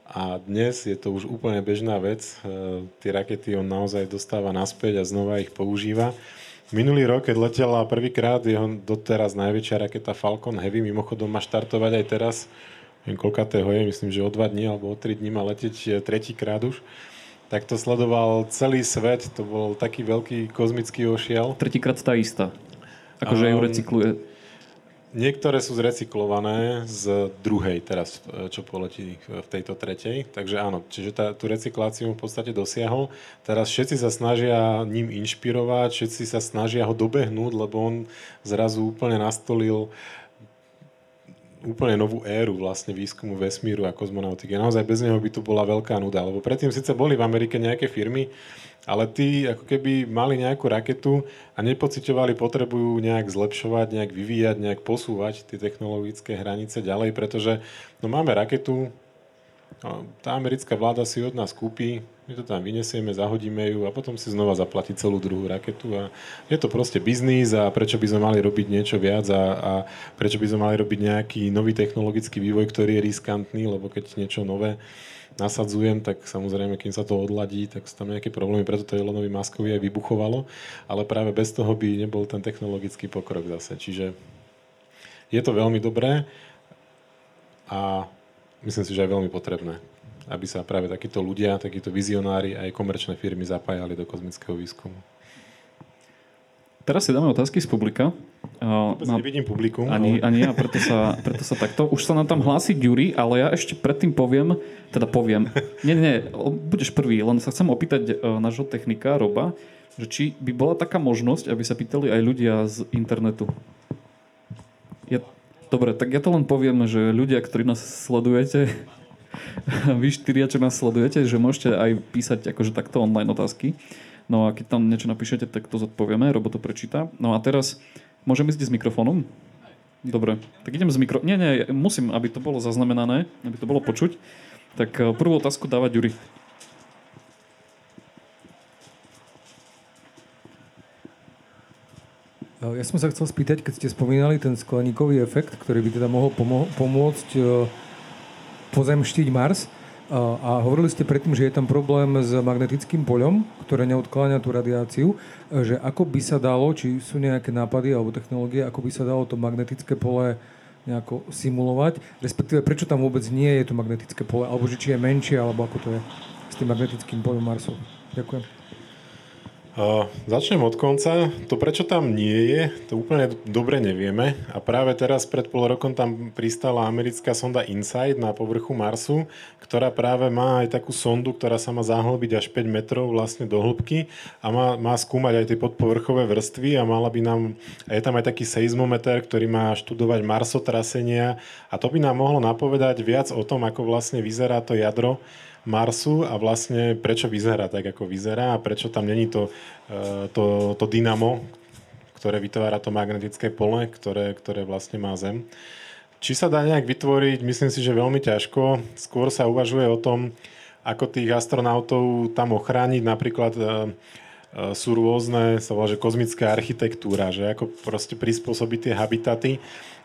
B: A dnes je to už úplne bežná vec. E, tie rakety on naozaj dostáva naspäť a znova ich používa. Minulý rok, keď letela prvýkrát jeho doteraz najväčšia raketa Falcon Heavy, mimochodom má štartovať aj teraz, neviem koľkatého je, myslím, že o dva dní alebo o tri dní má leteť e, tretíkrát už tak to sledoval celý svet, to bol taký veľký kozmický ošiel.
A: Tretíkrát tá istá. Akože um, ju recykluje.
B: Niektoré sú zrecyklované z druhej teraz, čo poletí v tejto tretej. Takže áno, čiže tá, tú recykláciu v podstate dosiahol. Teraz všetci sa snažia ním inšpirovať, všetci sa snažia ho dobehnúť, lebo on zrazu úplne nastolil uh, úplne novú éru vlastne výskumu vesmíru a kozmonautiky. Naozaj bez neho by tu bola veľká nuda, lebo predtým síce boli v Amerike nejaké firmy, ale tí ako keby mali nejakú raketu a nepocitovali potrebujú nejak zlepšovať, nejak vyvíjať, nejak posúvať tie technologické hranice ďalej, pretože no máme raketu, tá americká vláda si od nás kúpi my to tam vynesieme, zahodíme ju a potom si znova zaplatí celú druhú raketu a je to proste biznis a prečo by sme mali robiť niečo viac a, a prečo by sme mali robiť nejaký nový technologický vývoj, ktorý je riskantný, lebo keď niečo nové nasadzujem, tak samozrejme, kým sa to odladí, tak sú tam nejaké problémy, preto to Elonovi Maskovi aj vybuchovalo, ale práve bez toho by nebol ten technologický pokrok zase. Čiže je to veľmi dobré a myslím si, že aj veľmi potrebné aby sa práve takíto ľudia, takíto vizionári aj komerčné firmy zapájali do kozmického výskumu.
A: Teraz si dáme otázky z publika.
B: Vôbec no, nevidím publikum.
A: Ani, ale... ani ja, preto sa, preto sa takto. Už sa nám tam hlási Ďuri, ale ja ešte predtým poviem, teda poviem, nie, nie, budeš prvý, len sa chcem opýtať uh, nášho technika, Roba, že či by bola taká možnosť, aby sa pýtali aj ľudia z internetu. Ja, dobre, tak ja to len poviem, že ľudia, ktorí nás sledujete, vy štyria, čo nás sledujete, že môžete aj písať akože takto online otázky. No a keď tam niečo napíšete, tak to zodpovieme, Robo to prečíta. No a teraz môžem ísť s mikrofónom? Dobre, tak idem z mikro... Nie, nie, musím, aby to bolo zaznamenané, aby to bolo počuť. Tak eh, prvú otázku dáva Ďuri.
D: Eh, ja som sa chcel spýtať, keď ste spomínali ten skleníkový efekt, ktorý by teda mohol pomo- pomôcť eh, pozemštiť Mars. A hovorili ste predtým, že je tam problém s magnetickým poľom, ktoré neodkláňa tú radiáciu, že ako by sa dalo, či sú nejaké nápady alebo technológie, ako by sa dalo to magnetické pole nejako simulovať, respektíve prečo tam vôbec nie je to magnetické pole, alebo že či je menšie, alebo ako to je s tým magnetickým polom Marsu. Ďakujem.
B: Uh, začnem od konca. To, prečo tam nie je, to úplne dobre nevieme. A práve teraz pred pol rokom tam pristala americká sonda InSight na povrchu Marsu, ktorá práve má aj takú sondu, ktorá sa má zahlbiť až 5 metrov vlastne do hĺbky a má, má skúmať aj tie podpovrchové vrstvy a mala by nám, a je tam aj taký seizmometer, ktorý má študovať marsotrasenia a to by nám mohlo napovedať viac o tom, ako vlastne vyzerá to jadro Marsu a vlastne prečo vyzerá tak, ako vyzerá a prečo tam není to, e, to, to dynamo, ktoré vytvára to magnetické pole, ktoré, ktoré vlastne má Zem. Či sa dá nejak vytvoriť, myslím si, že veľmi ťažko. Skôr sa uvažuje o tom, ako tých astronautov tam ochrániť. Napríklad e, e, sú rôzne, sa volá, že kozmická architektúra, že ako proste prispôsobiť tie habitaty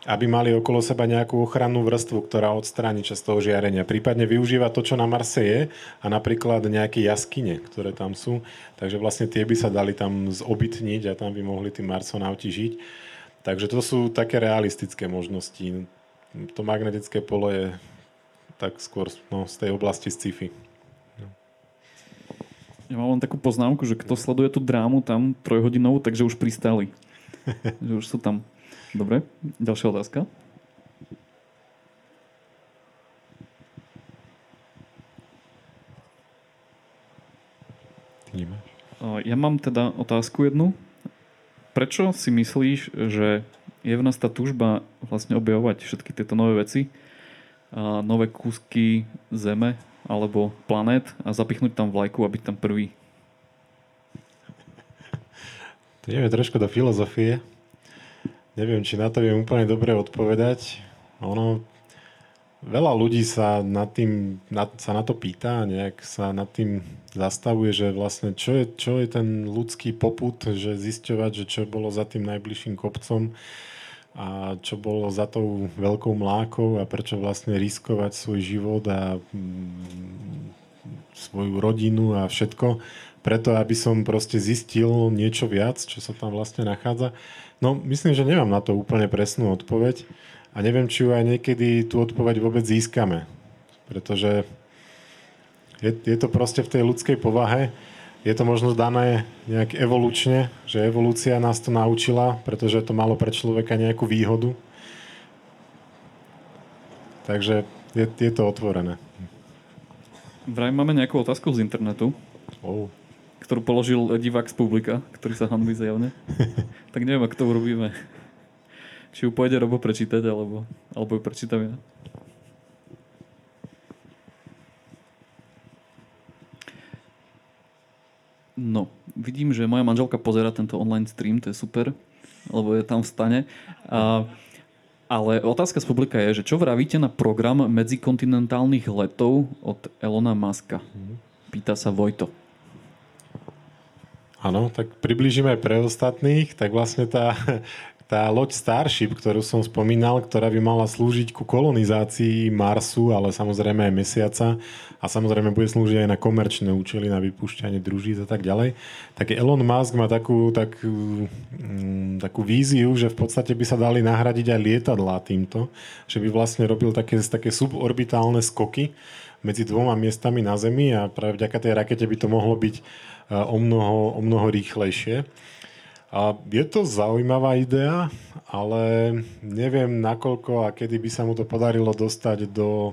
B: aby mali okolo seba nejakú ochrannú vrstvu, ktorá odstráni časť toho žiarenia. Prípadne využíva to, čo na Marse je a napríklad nejaké jaskyne, ktoré tam sú. Takže vlastne tie by sa dali tam zobytniť a tam by mohli tí marsonauti žiť. Takže to sú také realistické možnosti. To magnetické pole je tak skôr no, z tej oblasti sci-fi.
A: Ja mám len takú poznámku, že kto sleduje tú drámu tam trojhodinovú, takže už pristáli. že už sú tam. Dobre, ďalšia otázka. Ja mám teda otázku jednu. Prečo si myslíš, že je v nás tá túžba vlastne objavovať všetky tieto nové veci, a nové kúsky Zeme alebo planét a zapichnúť tam vlajku a byť tam prvý?
B: To ideme trošku do filozofie. Neviem, či na to viem úplne dobre odpovedať. Ono, veľa ľudí sa, nad tým, na, sa na to pýta, nejak sa nad tým zastavuje, že vlastne čo je, čo je ten ľudský poput, že zisťovať, že čo bolo za tým najbližším kopcom a čo bolo za tou veľkou mlákou a prečo vlastne riskovať svoj život a mm, svoju rodinu a všetko preto, aby som proste zistil niečo viac, čo sa tam vlastne nachádza. No, myslím, že nemám na to úplne presnú odpoveď a neviem, či ju aj niekedy tú odpoveď vôbec získame. Pretože je, je to proste v tej ľudskej povahe. Je to možno dané nejak evolučne, že evolúcia nás to naučila, pretože to malo pre človeka nejakú výhodu. Takže je, je to otvorené.
A: Vraj máme nejakú otázku z internetu. Oh ktorú položil divák z publika, ktorý sa hanbí zjavne. tak neviem, ako to urobíme. Či ju pôjde Robo prečítať, alebo, alebo ju prečítam ja. No, vidím, že moja manželka pozera tento online stream, to je super, lebo je tam v stane. A, ale otázka z publika je, že čo vravíte na program medzikontinentálnych letov od Elona Muska? Mhm. Pýta sa Vojto.
B: Áno, tak približíme aj pre ostatných. Tak vlastne tá, tá loď Starship, ktorú som spomínal, ktorá by mala slúžiť ku kolonizácii Marsu, ale samozrejme aj Mesiaca a samozrejme bude slúžiť aj na komerčné účely, na vypúšťanie družíc a tak ďalej, tak Elon Musk má takú, tak, mm, takú víziu, že v podstate by sa dali nahradiť aj lietadlá týmto, že by vlastne robil také, také suborbitálne skoky medzi dvoma miestami na Zemi a práve vďaka tej rakete by to mohlo byť o mnoho, o mnoho rýchlejšie. A je to zaujímavá idea, ale neviem nakoľko a kedy by sa mu to podarilo dostať do,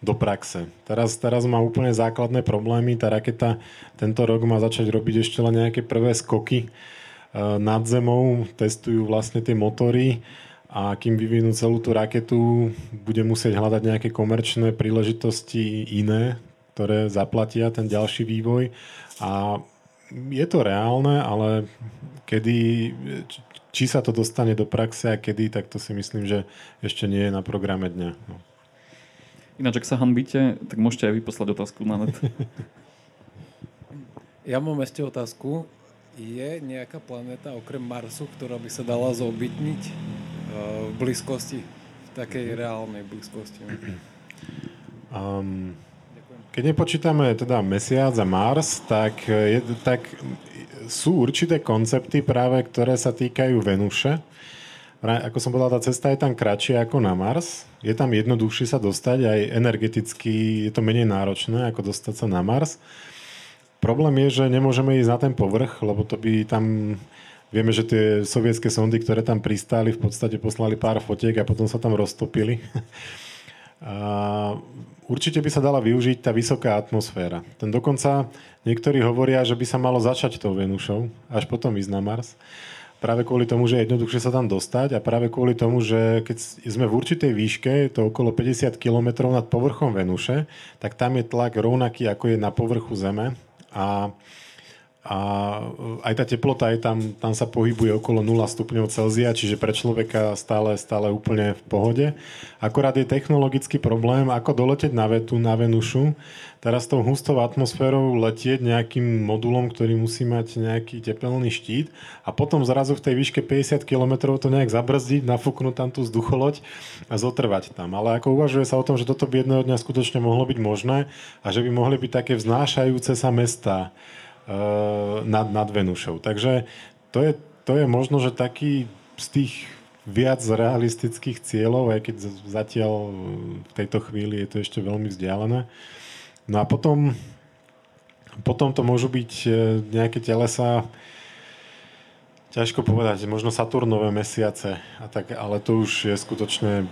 B: do praxe. Teraz, teraz má úplne základné problémy. Tá raketa tento rok má začať robiť ešte len nejaké prvé skoky e, nad zemou, testujú vlastne tie motory a kým vyvinú celú tú raketu, bude musieť hľadať nejaké komerčné príležitosti iné, ktoré zaplatia ten ďalší vývoj a je to reálne, ale kedy, či sa to dostane do praxe a kedy, tak to si myslím, že ešte nie je na programe dňa. No.
A: Ináč, ak sa hanbíte, tak môžete aj vyposlať otázku na net.
E: Ja mám ešte otázku. Je nejaká planéta okrem Marsu, ktorá by sa dala zobytniť eh, v blízkosti, v takej reálnej blízkosti?
B: Um, keď nepočítame teda Mesiac a Mars, tak, je, tak sú určité koncepty práve, ktoré sa týkajú Venuše. Ako som povedal, tá cesta je tam kratšia ako na Mars. Je tam jednoduchšie sa dostať, aj energeticky je to menej náročné, ako dostať sa na Mars. Problém je, že nemôžeme ísť na ten povrch, lebo to by tam... Vieme, že tie sovietské sondy, ktoré tam pristáli, v podstate poslali pár fotiek a potom sa tam roztopili. A určite by sa dala využiť tá vysoká atmosféra. Ten dokonca niektorí hovoria, že by sa malo začať tou Venušou, až potom ísť na Mars. Práve kvôli tomu, že je jednoduchšie sa tam dostať a práve kvôli tomu, že keď sme v určitej výške, je to okolo 50 km nad povrchom Venuše, tak tam je tlak rovnaký, ako je na povrchu Zeme a a aj tá teplota je tam, tam sa pohybuje okolo 0 stupňov Celzia, čiže pre človeka stále, stále úplne v pohode. Akorát je technologický problém, ako doleteť na vetu, na Venušu, teraz tou hustou atmosférou letieť nejakým modulom, ktorý musí mať nejaký tepelný štít a potom zrazu v tej výške 50 km to nejak zabrzdiť, nafúknúť tam tú vzducholoď a zotrvať tam. Ale ako uvažuje sa o tom, že toto by jedného dňa skutočne mohlo byť možné a že by mohli byť také vznášajúce sa mesta nad, nad Venušou. Takže to je, to je možno, že taký z tých viac realistických cieľov, aj keď zatiaľ v tejto chvíli je to ešte veľmi vzdialené. No a potom, potom to môžu byť eh, nejaké telesa, ťažko povedať, možno Saturnové mesiace, a tak, ale to už je skutočne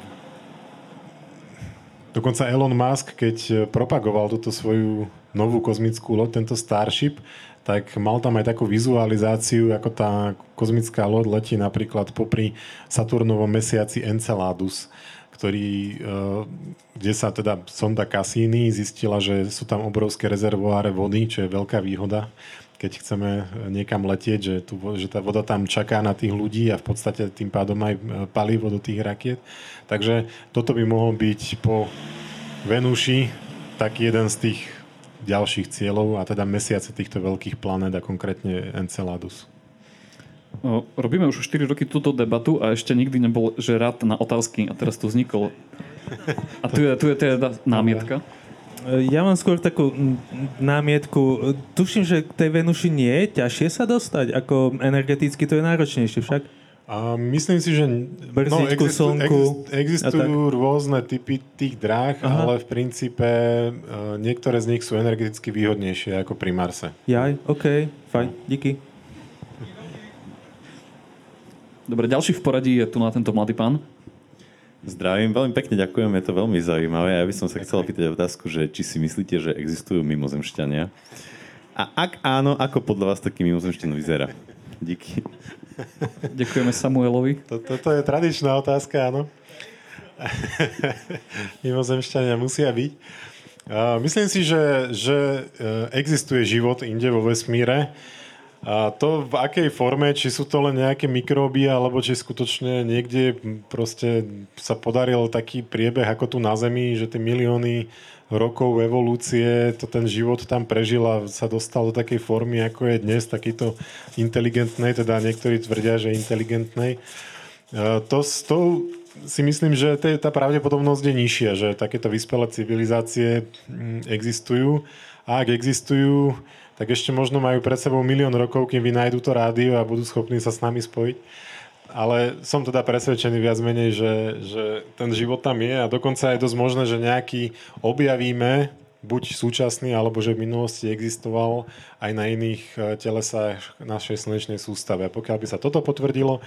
B: Dokonca Elon Musk, keď propagoval túto svoju novú kozmickú loď, tento Starship, tak mal tam aj takú vizualizáciu, ako tá kozmická loď letí napríklad popri Saturnovom mesiaci Enceladus, ktorý, eh, kde sa teda sonda Cassini zistila, že sú tam obrovské rezervoáre vody, čo je veľká výhoda, keď chceme niekam letieť, že, tu, že tá voda tam čaká na tých ľudí a v podstate tým pádom aj eh, palivo do tých rakiet. Takže toto by mohol byť po Venuši taký jeden z tých ďalších cieľov a teda mesiace týchto veľkých planét a konkrétne Enceladus.
A: Robíme už 4 roky túto debatu a ešte nikdy nebol že rád na otázky a teraz tu vznikol. A tu je, tu je teda námietka.
F: Ja mám skôr takú námietku. Tuším, že k tej Venuši nie je ťažšie sa dostať, ako energeticky to je náročnejšie však.
B: A myslím si, že
F: no, existu, slnku,
B: existujú rôzne typy tých dráh, Aha. ale v princípe uh, niektoré z nich sú energeticky výhodnejšie ako pri Marse.
F: Jaj, OK, fajn, díky.
A: Dobre, ďalší v poradí je tu na tento mladý pán.
G: Zdravím, veľmi pekne ďakujem, je to veľmi zaujímavé. Ja by som sa chcel opýtať otázku, že či si myslíte, že existujú mimozemšťania? A ak áno, ako podľa vás taký mimozemšťan vyzerá? Díky.
A: Ďakujeme Samuelovi.
B: Toto je tradičná otázka, áno. Mimozemšťania musia byť. Myslím si, že, že e, existuje život inde vo vesmíre. A to v akej forme, či sú to len nejaké mikróby, alebo či skutočne niekde proste sa podaril taký priebeh ako tu na Zemi, že tie milióny rokov evolúcie to ten život tam prežil a sa dostal do takej formy, ako je dnes, takýto inteligentnej, teda niektorí tvrdia, že inteligentnej. E, to, to si myslím, že tá pravdepodobnosť je nižšia, že takéto vyspelé civilizácie mm, existujú a ak existujú, tak ešte možno majú pred sebou milión rokov, kým vynajdu to rádio a budú schopní sa s nami spojiť ale som teda presvedčený viac menej, že, že ten život tam je a dokonca je dosť možné, že nejaký objavíme, buď súčasný, alebo že v minulosti existoval aj na iných e, telesách našej slnečnej sústave. A pokiaľ by sa toto potvrdilo,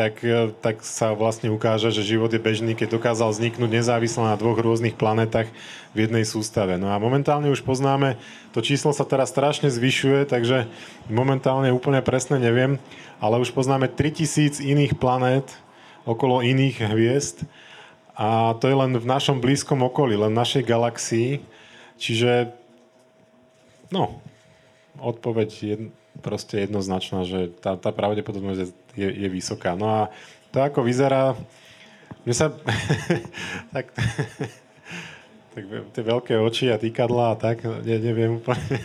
B: tak, e, tak sa vlastne ukáže, že život je bežný, keď dokázal vzniknúť nezávisle na dvoch rôznych planetách v jednej sústave. No a momentálne už poznáme, to číslo sa teraz strašne zvyšuje, takže momentálne úplne presne neviem, ale už poznáme 3000 iných planét okolo iných hviezd a to je len v našom blízkom okolí, len v našej galaxii. Čiže, no, odpoveď je proste jednoznačná, že tá, tá pravdepodobnosť je, je vysoká. No a to, ako vyzerá, mne sa... tak, tak tie veľké oči a týkadla a tak, ne, neviem úplne.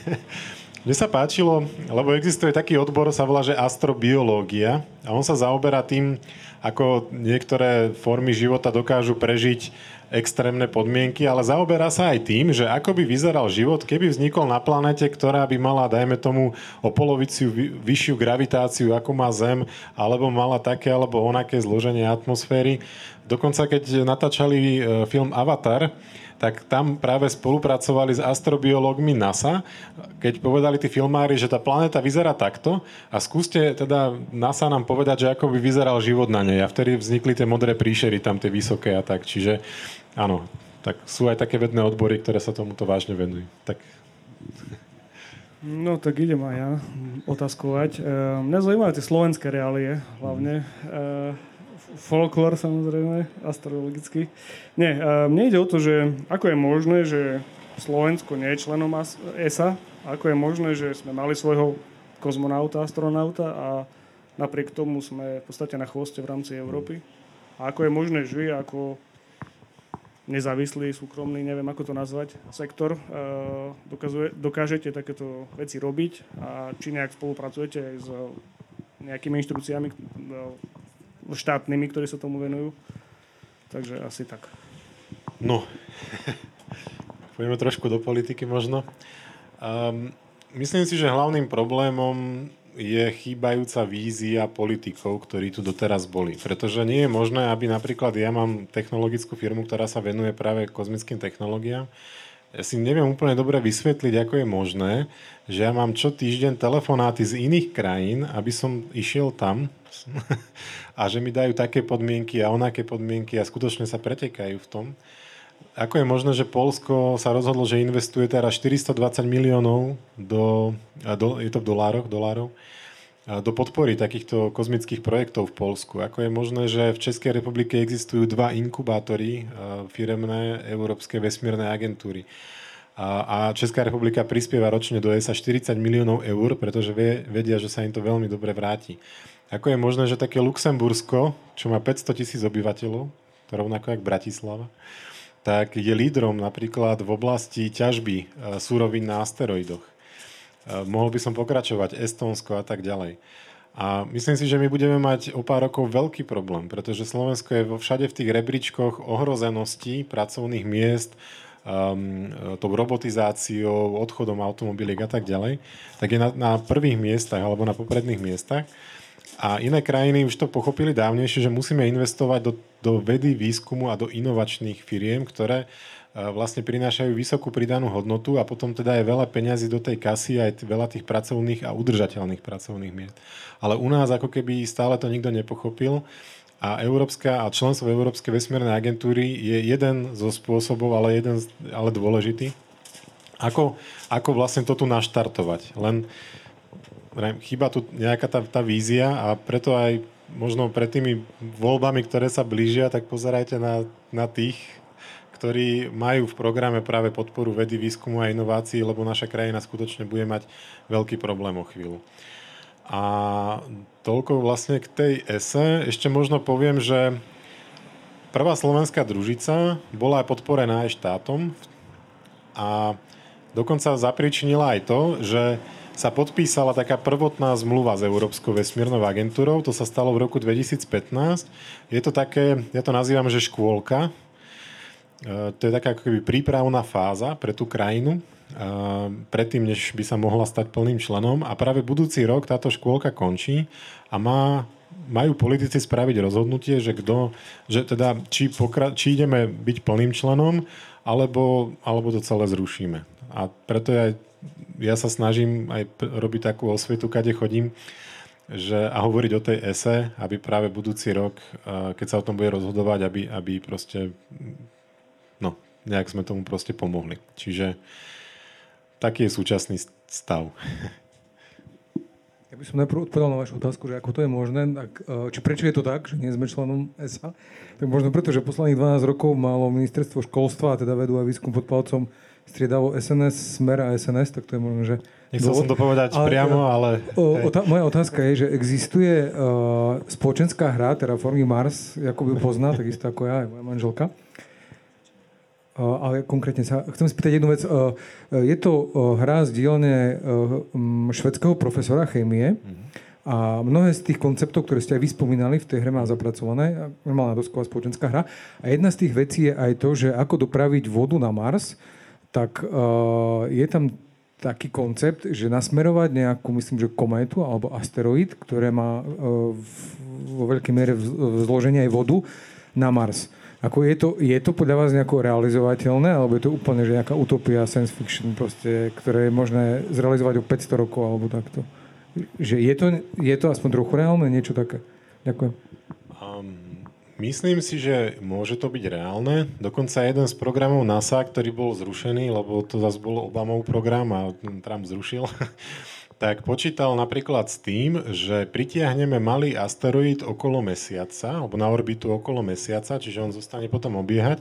B: Mne sa páčilo, lebo existuje taký odbor, sa volá, že astrobiológia a on sa zaoberá tým, ako niektoré formy života dokážu prežiť extrémne podmienky, ale zaoberá sa aj tým, že ako by vyzeral život, keby vznikol na planete, ktorá by mala, dajme tomu, o polovicu vyššiu gravitáciu, ako má Zem, alebo mala také alebo onaké zloženie atmosféry. Dokonca, keď natáčali e, film Avatar, tak tam práve spolupracovali s astrobiológmi NASA, keď povedali tí filmári, že tá planéta vyzerá takto a skúste teda NASA nám povedať, že ako by vyzeral život na nej. A vtedy vznikli tie modré príšery tam, tie vysoké a tak. Čiže áno, tak sú aj také vedné odbory, ktoré sa tomuto vážne venujú. Tak...
H: No tak idem aj ja otázkovať. E, mňa zaujímajú tie slovenské reálie hlavne. E, folklór samozrejme, astrologický. Nie, mne ide o to, že ako je možné, že Slovensko nie je členom ESA, ako je možné, že sme mali svojho kozmonauta, astronauta a napriek tomu sme v podstate na chvoste v rámci Európy. A ako je možné, že vy ako nezávislý, súkromný, neviem ako to nazvať, sektor, dokazuje, dokážete takéto veci robiť a či nejak spolupracujete aj s nejakými inštrukciami štátnymi, ktorí sa tomu venujú. Takže asi tak.
B: No, poďme trošku do politiky možno. Um, myslím si, že hlavným problémom je chýbajúca vízia politikov, ktorí tu doteraz boli. Pretože nie je možné, aby napríklad ja mám technologickú firmu, ktorá sa venuje práve kozmickým technológiám ja si neviem úplne dobre vysvetliť, ako je možné, že ja mám čo týždeň telefonáty z iných krajín, aby som išiel tam a že mi dajú také podmienky a onaké podmienky a skutočne sa pretekajú v tom. Ako je možné, že Polsko sa rozhodlo, že investuje teraz 420 miliónov do, do je to v dolároch, dolárov, do podpory takýchto kozmických projektov v Polsku. Ako je možné, že v Českej republike existujú dva inkubátory firemné Európskej vesmírnej agentúry. A, Česká republika prispieva ročne do ESA 40 miliónov eur, pretože vedia, že sa im to veľmi dobre vráti. Ako je možné, že také Luxembursko, čo má 500 tisíc obyvateľov, to rovnako ako Bratislava, tak je lídrom napríklad v oblasti ťažby e, súrovín na asteroidoch. Eh, mohol by som pokračovať, Estónsko a tak ďalej. A myslím si, že my budeme mať o pár rokov veľký problém, pretože Slovensko je vo všade v tých rebríčkoch ohrozenosti pracovných miest, um, tou robotizáciou, odchodom automobiliek a tak ďalej, tak je na, na prvých miestach alebo na popredných miestach. A iné krajiny už to pochopili dávnejšie, že musíme investovať do, do vedy, výskumu a do inovačných firiem, ktoré vlastne prinášajú vysokú pridanú hodnotu a potom teda je veľa peňazí do tej kasy aj veľa tých pracovných a udržateľných pracovných miest. Ale u nás ako keby stále to nikto nepochopil a Európska a členstvo Európskej vesmírnej agentúry je jeden zo spôsobov, ale jeden, ale dôležitý. Ako, ako vlastne to tu naštartovať? Len chýba tu nejaká tá, tá vízia a preto aj možno pred tými voľbami, ktoré sa blížia, tak pozerajte na, na tých, ktorí majú v programe práve podporu vedy, výskumu a inovácií, lebo naša krajina skutočne bude mať veľký problém o chvíľu. A toľko vlastne k tej ese. Ešte možno poviem, že prvá slovenská družica bola aj podporená aj štátom a dokonca zapričinila aj to, že sa podpísala taká prvotná zmluva s Európskou vesmírnou agentúrou. To sa stalo v roku 2015. Je to také, ja to nazývam, že škôlka, to je taká ako keby prípravná fáza pre tú krajinu, predtým, než by sa mohla stať plným členom. A práve budúci rok táto škôlka končí a má, majú politici spraviť rozhodnutie, že, kto, že teda, či, pokra- či ideme byť plným členom, alebo, alebo to celé zrušíme. A preto ja, ja sa snažím aj robiť takú osvetu, kade chodím, že, a hovoriť o tej ese, aby práve budúci rok, keď sa o tom bude rozhodovať, aby, aby proste nejak sme tomu proste pomohli. Čiže taký je súčasný stav.
D: Ja by som najprv odpovedal na vašu otázku, že ako to je možné, tak, e, či prečo je to tak, že nie sme členom ESA, tak možno preto, že posledných 12 rokov malo ministerstvo školstva, teda vedu a výskum pod palcom striedalo SNS, Smer a SNS, tak to je možno, že...
B: Nechcel som to povedať ale, priamo, ale...
D: O, otá- moja otázka je, že existuje uh, spoločenská hra, teda formy Mars, ako by pozná, takisto ako ja, aj moja manželka. Ale konkrétne sa chcem spýtať jednu vec. Je to hra z dielne švedského profesora chémie, A mnohé z tých konceptov, ktoré ste aj vy spomínali, v tej hre má zapracované, normálna dosková spoločenská hra. A jedna z tých vecí je aj to, že ako dopraviť vodu na Mars, tak uh, je tam taký koncept, že nasmerovať nejakú, myslím, že kométu alebo asteroid, ktoré má uh, vo veľkej miere zloženie aj vodu na Mars. Ako je to, je to podľa vás nejako realizovateľné, alebo je to úplne že nejaká utopia, science fiction, proste, ktoré je možné zrealizovať o 500 rokov, alebo takto? Že je to, je to aspoň trochu reálne, niečo také? Ďakujem.
B: Um, myslím si, že môže to byť reálne. Dokonca jeden z programov NASA, ktorý bol zrušený, lebo to zase bol Obamov program a Trump zrušil, tak počítal napríklad s tým, že pritiahneme malý asteroid okolo Mesiaca, alebo na orbitu okolo Mesiaca, čiže on zostane potom obiehať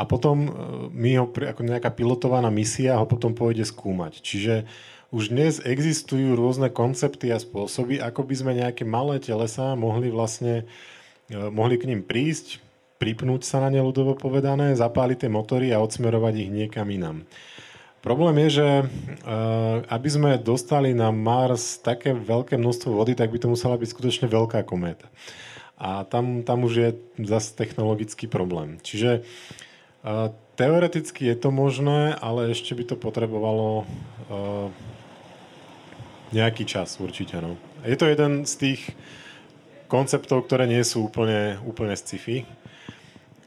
B: a potom e, my ho, ako nejaká pilotovaná misia ho potom pôjde skúmať. Čiže už dnes existujú rôzne koncepty a spôsoby, ako by sme nejaké malé telesa mohli vlastne mohli k ním prísť, pripnúť sa na ne ľudovo povedané, zapáliť tie motory a odsmerovať ich niekam inám. Problém je, že uh, aby sme dostali na Mars také veľké množstvo vody, tak by to musela byť skutočne veľká kométa. A tam, tam už je zase technologický problém. Čiže uh, teoreticky je to možné, ale ešte by to potrebovalo nejaký čas určite. No. Je to jeden z tých konceptov, ktoré nie sú úplne, úplne sci-fi.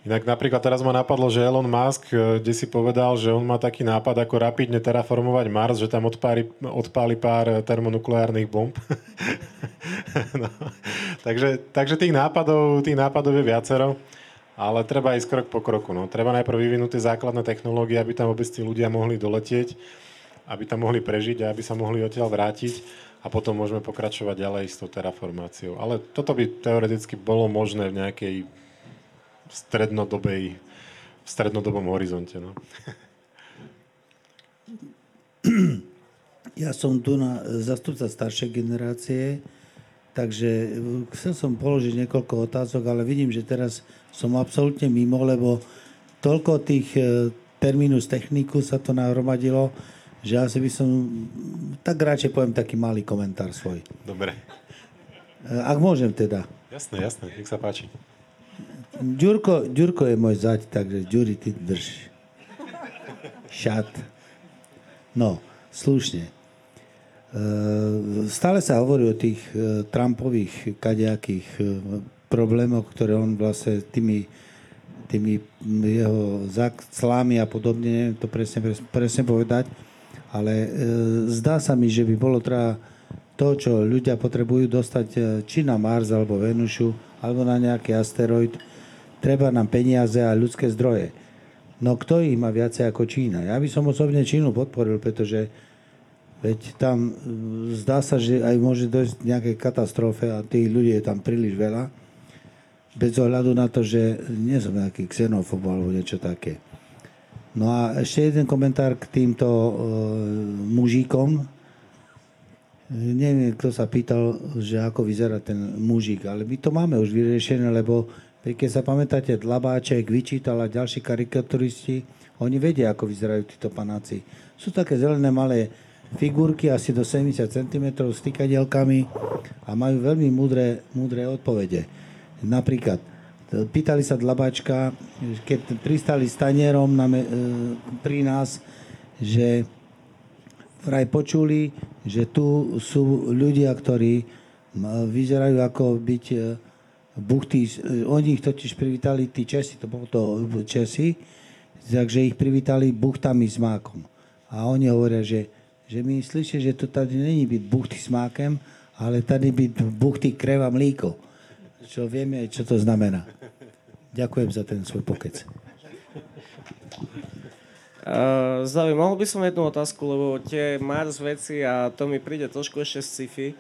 B: Inak napríklad teraz ma napadlo, že Elon Musk eh, kde si povedal, že on má taký nápad, ako rapidne terraformovať Mars, že tam odpáli, odpáli pár eh, termonukleárnych bomb. no. takže, takže tých nápadov, tých nápadov je viacero, ale treba ísť krok po kroku. No. Treba najprv vyvinúť tie základné technológie, aby tam vôbec tí ľudia mohli doletieť, aby tam mohli prežiť a aby sa mohli odtiaľ vrátiť a potom môžeme pokračovať ďalej s tou terraformáciou. Ale toto by teoreticky bolo možné v nejakej strednodobej, v strednodobom horizonte. No.
I: Ja som tu na zastupca staršej generácie, takže chcel som položiť niekoľko otázok, ale vidím, že teraz som absolútne mimo, lebo toľko tých e, terminus techniku sa to nahromadilo, že asi by som, tak radšej poviem taký malý komentár svoj.
B: Dobre.
I: E, ak môžem teda.
B: Jasné, jasné, nech sa páči.
I: Ďurko, Ďurko je môj zať, takže Ďuri, ty drž. Šat. No, slušne. E, stále sa hovorí o tých e, Trumpových kadejakých problémoch, ktoré on vlastne tými, tými jeho clami a podobne, neviem to presne, presne povedať, ale zdá sa mi, že by bolo treba to, čo ľudia potrebujú dostať či na Mars alebo Venušu, alebo na nejaký asteroid, treba nám peniaze a ľudské zdroje. No kto ich má viacej ako Čína? Ja by som osobne Čínu podporil, pretože veď tam mm, zdá sa, že aj môže dojsť k nejakej katastrofe a tých ľudí je tam príliš veľa. Bez ohľadu na to, že nie som nejaký xenofob alebo niečo také. No a ešte jeden komentár k týmto uh, mužíkom. Neviem, kto sa pýtal, že ako vyzerá ten mužík, ale my to máme už vyriešené, lebo keď sa pamätáte, Dlabáček, Vyčítal a ďalší karikaturisti, oni vedia, ako vyzerajú títo panáci. Sú také zelené malé figurky, asi do 70 cm s tykadielkami a majú veľmi múdre, múdre odpovede. Napríklad, pýtali sa Dlabáčka, keď pristali s tanierom na, e, pri nás, že vraj počuli, že tu sú ľudia, ktorí vyzerajú ako byť e, buchty, e, oni ich totiž privítali, tí Česi, to bolo to Česi, takže ich privítali buchtami s mákom. A oni hovoria, že, že my slyšíme, že to tady není byť buchty s mákem, ale tady byť buchty kreva mlíko. Čo vieme, čo to znamená. Ďakujem za ten svoj pokec.
J: Uh, Zdavi, mohol by som jednu otázku, lebo tie Mars veci a to mi príde trošku ešte sci-fi.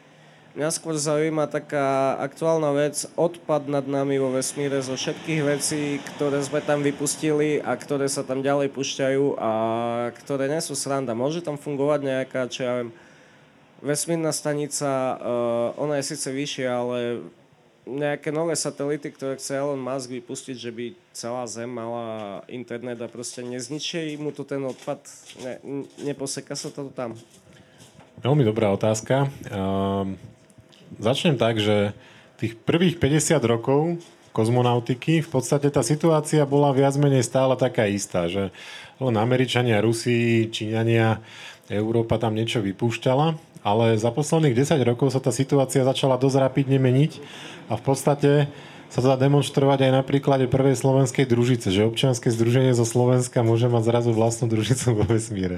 J: Mňa skôr zaujíma taká aktuálna vec, odpad nad nami vo vesmíre zo všetkých vecí, ktoré sme tam vypustili a ktoré sa tam ďalej pušťajú a ktoré nie sú sranda. Môže tam fungovať nejaká, čo ja viem, vesmírna stanica, uh, ona je síce vyššia, ale nejaké nové satelity, ktoré chce Elon Musk vypustiť, že by celá Zem mala internet a proste nezničí mu to ten odpad, ne, neposeka sa to tam?
B: Veľmi dobrá otázka. Um začnem tak, že tých prvých 50 rokov kozmonautiky, v podstate tá situácia bola viac menej stále taká istá, že len Američania, Rusi, Číňania, Európa tam niečo vypúšťala, ale za posledných 10 rokov sa tá situácia začala dosť rapidne meniť a v podstate sa to dá demonstrovať aj na príklade prvej slovenskej družice, že občianske združenie zo Slovenska môže mať zrazu vlastnú družicu vo vesmíre.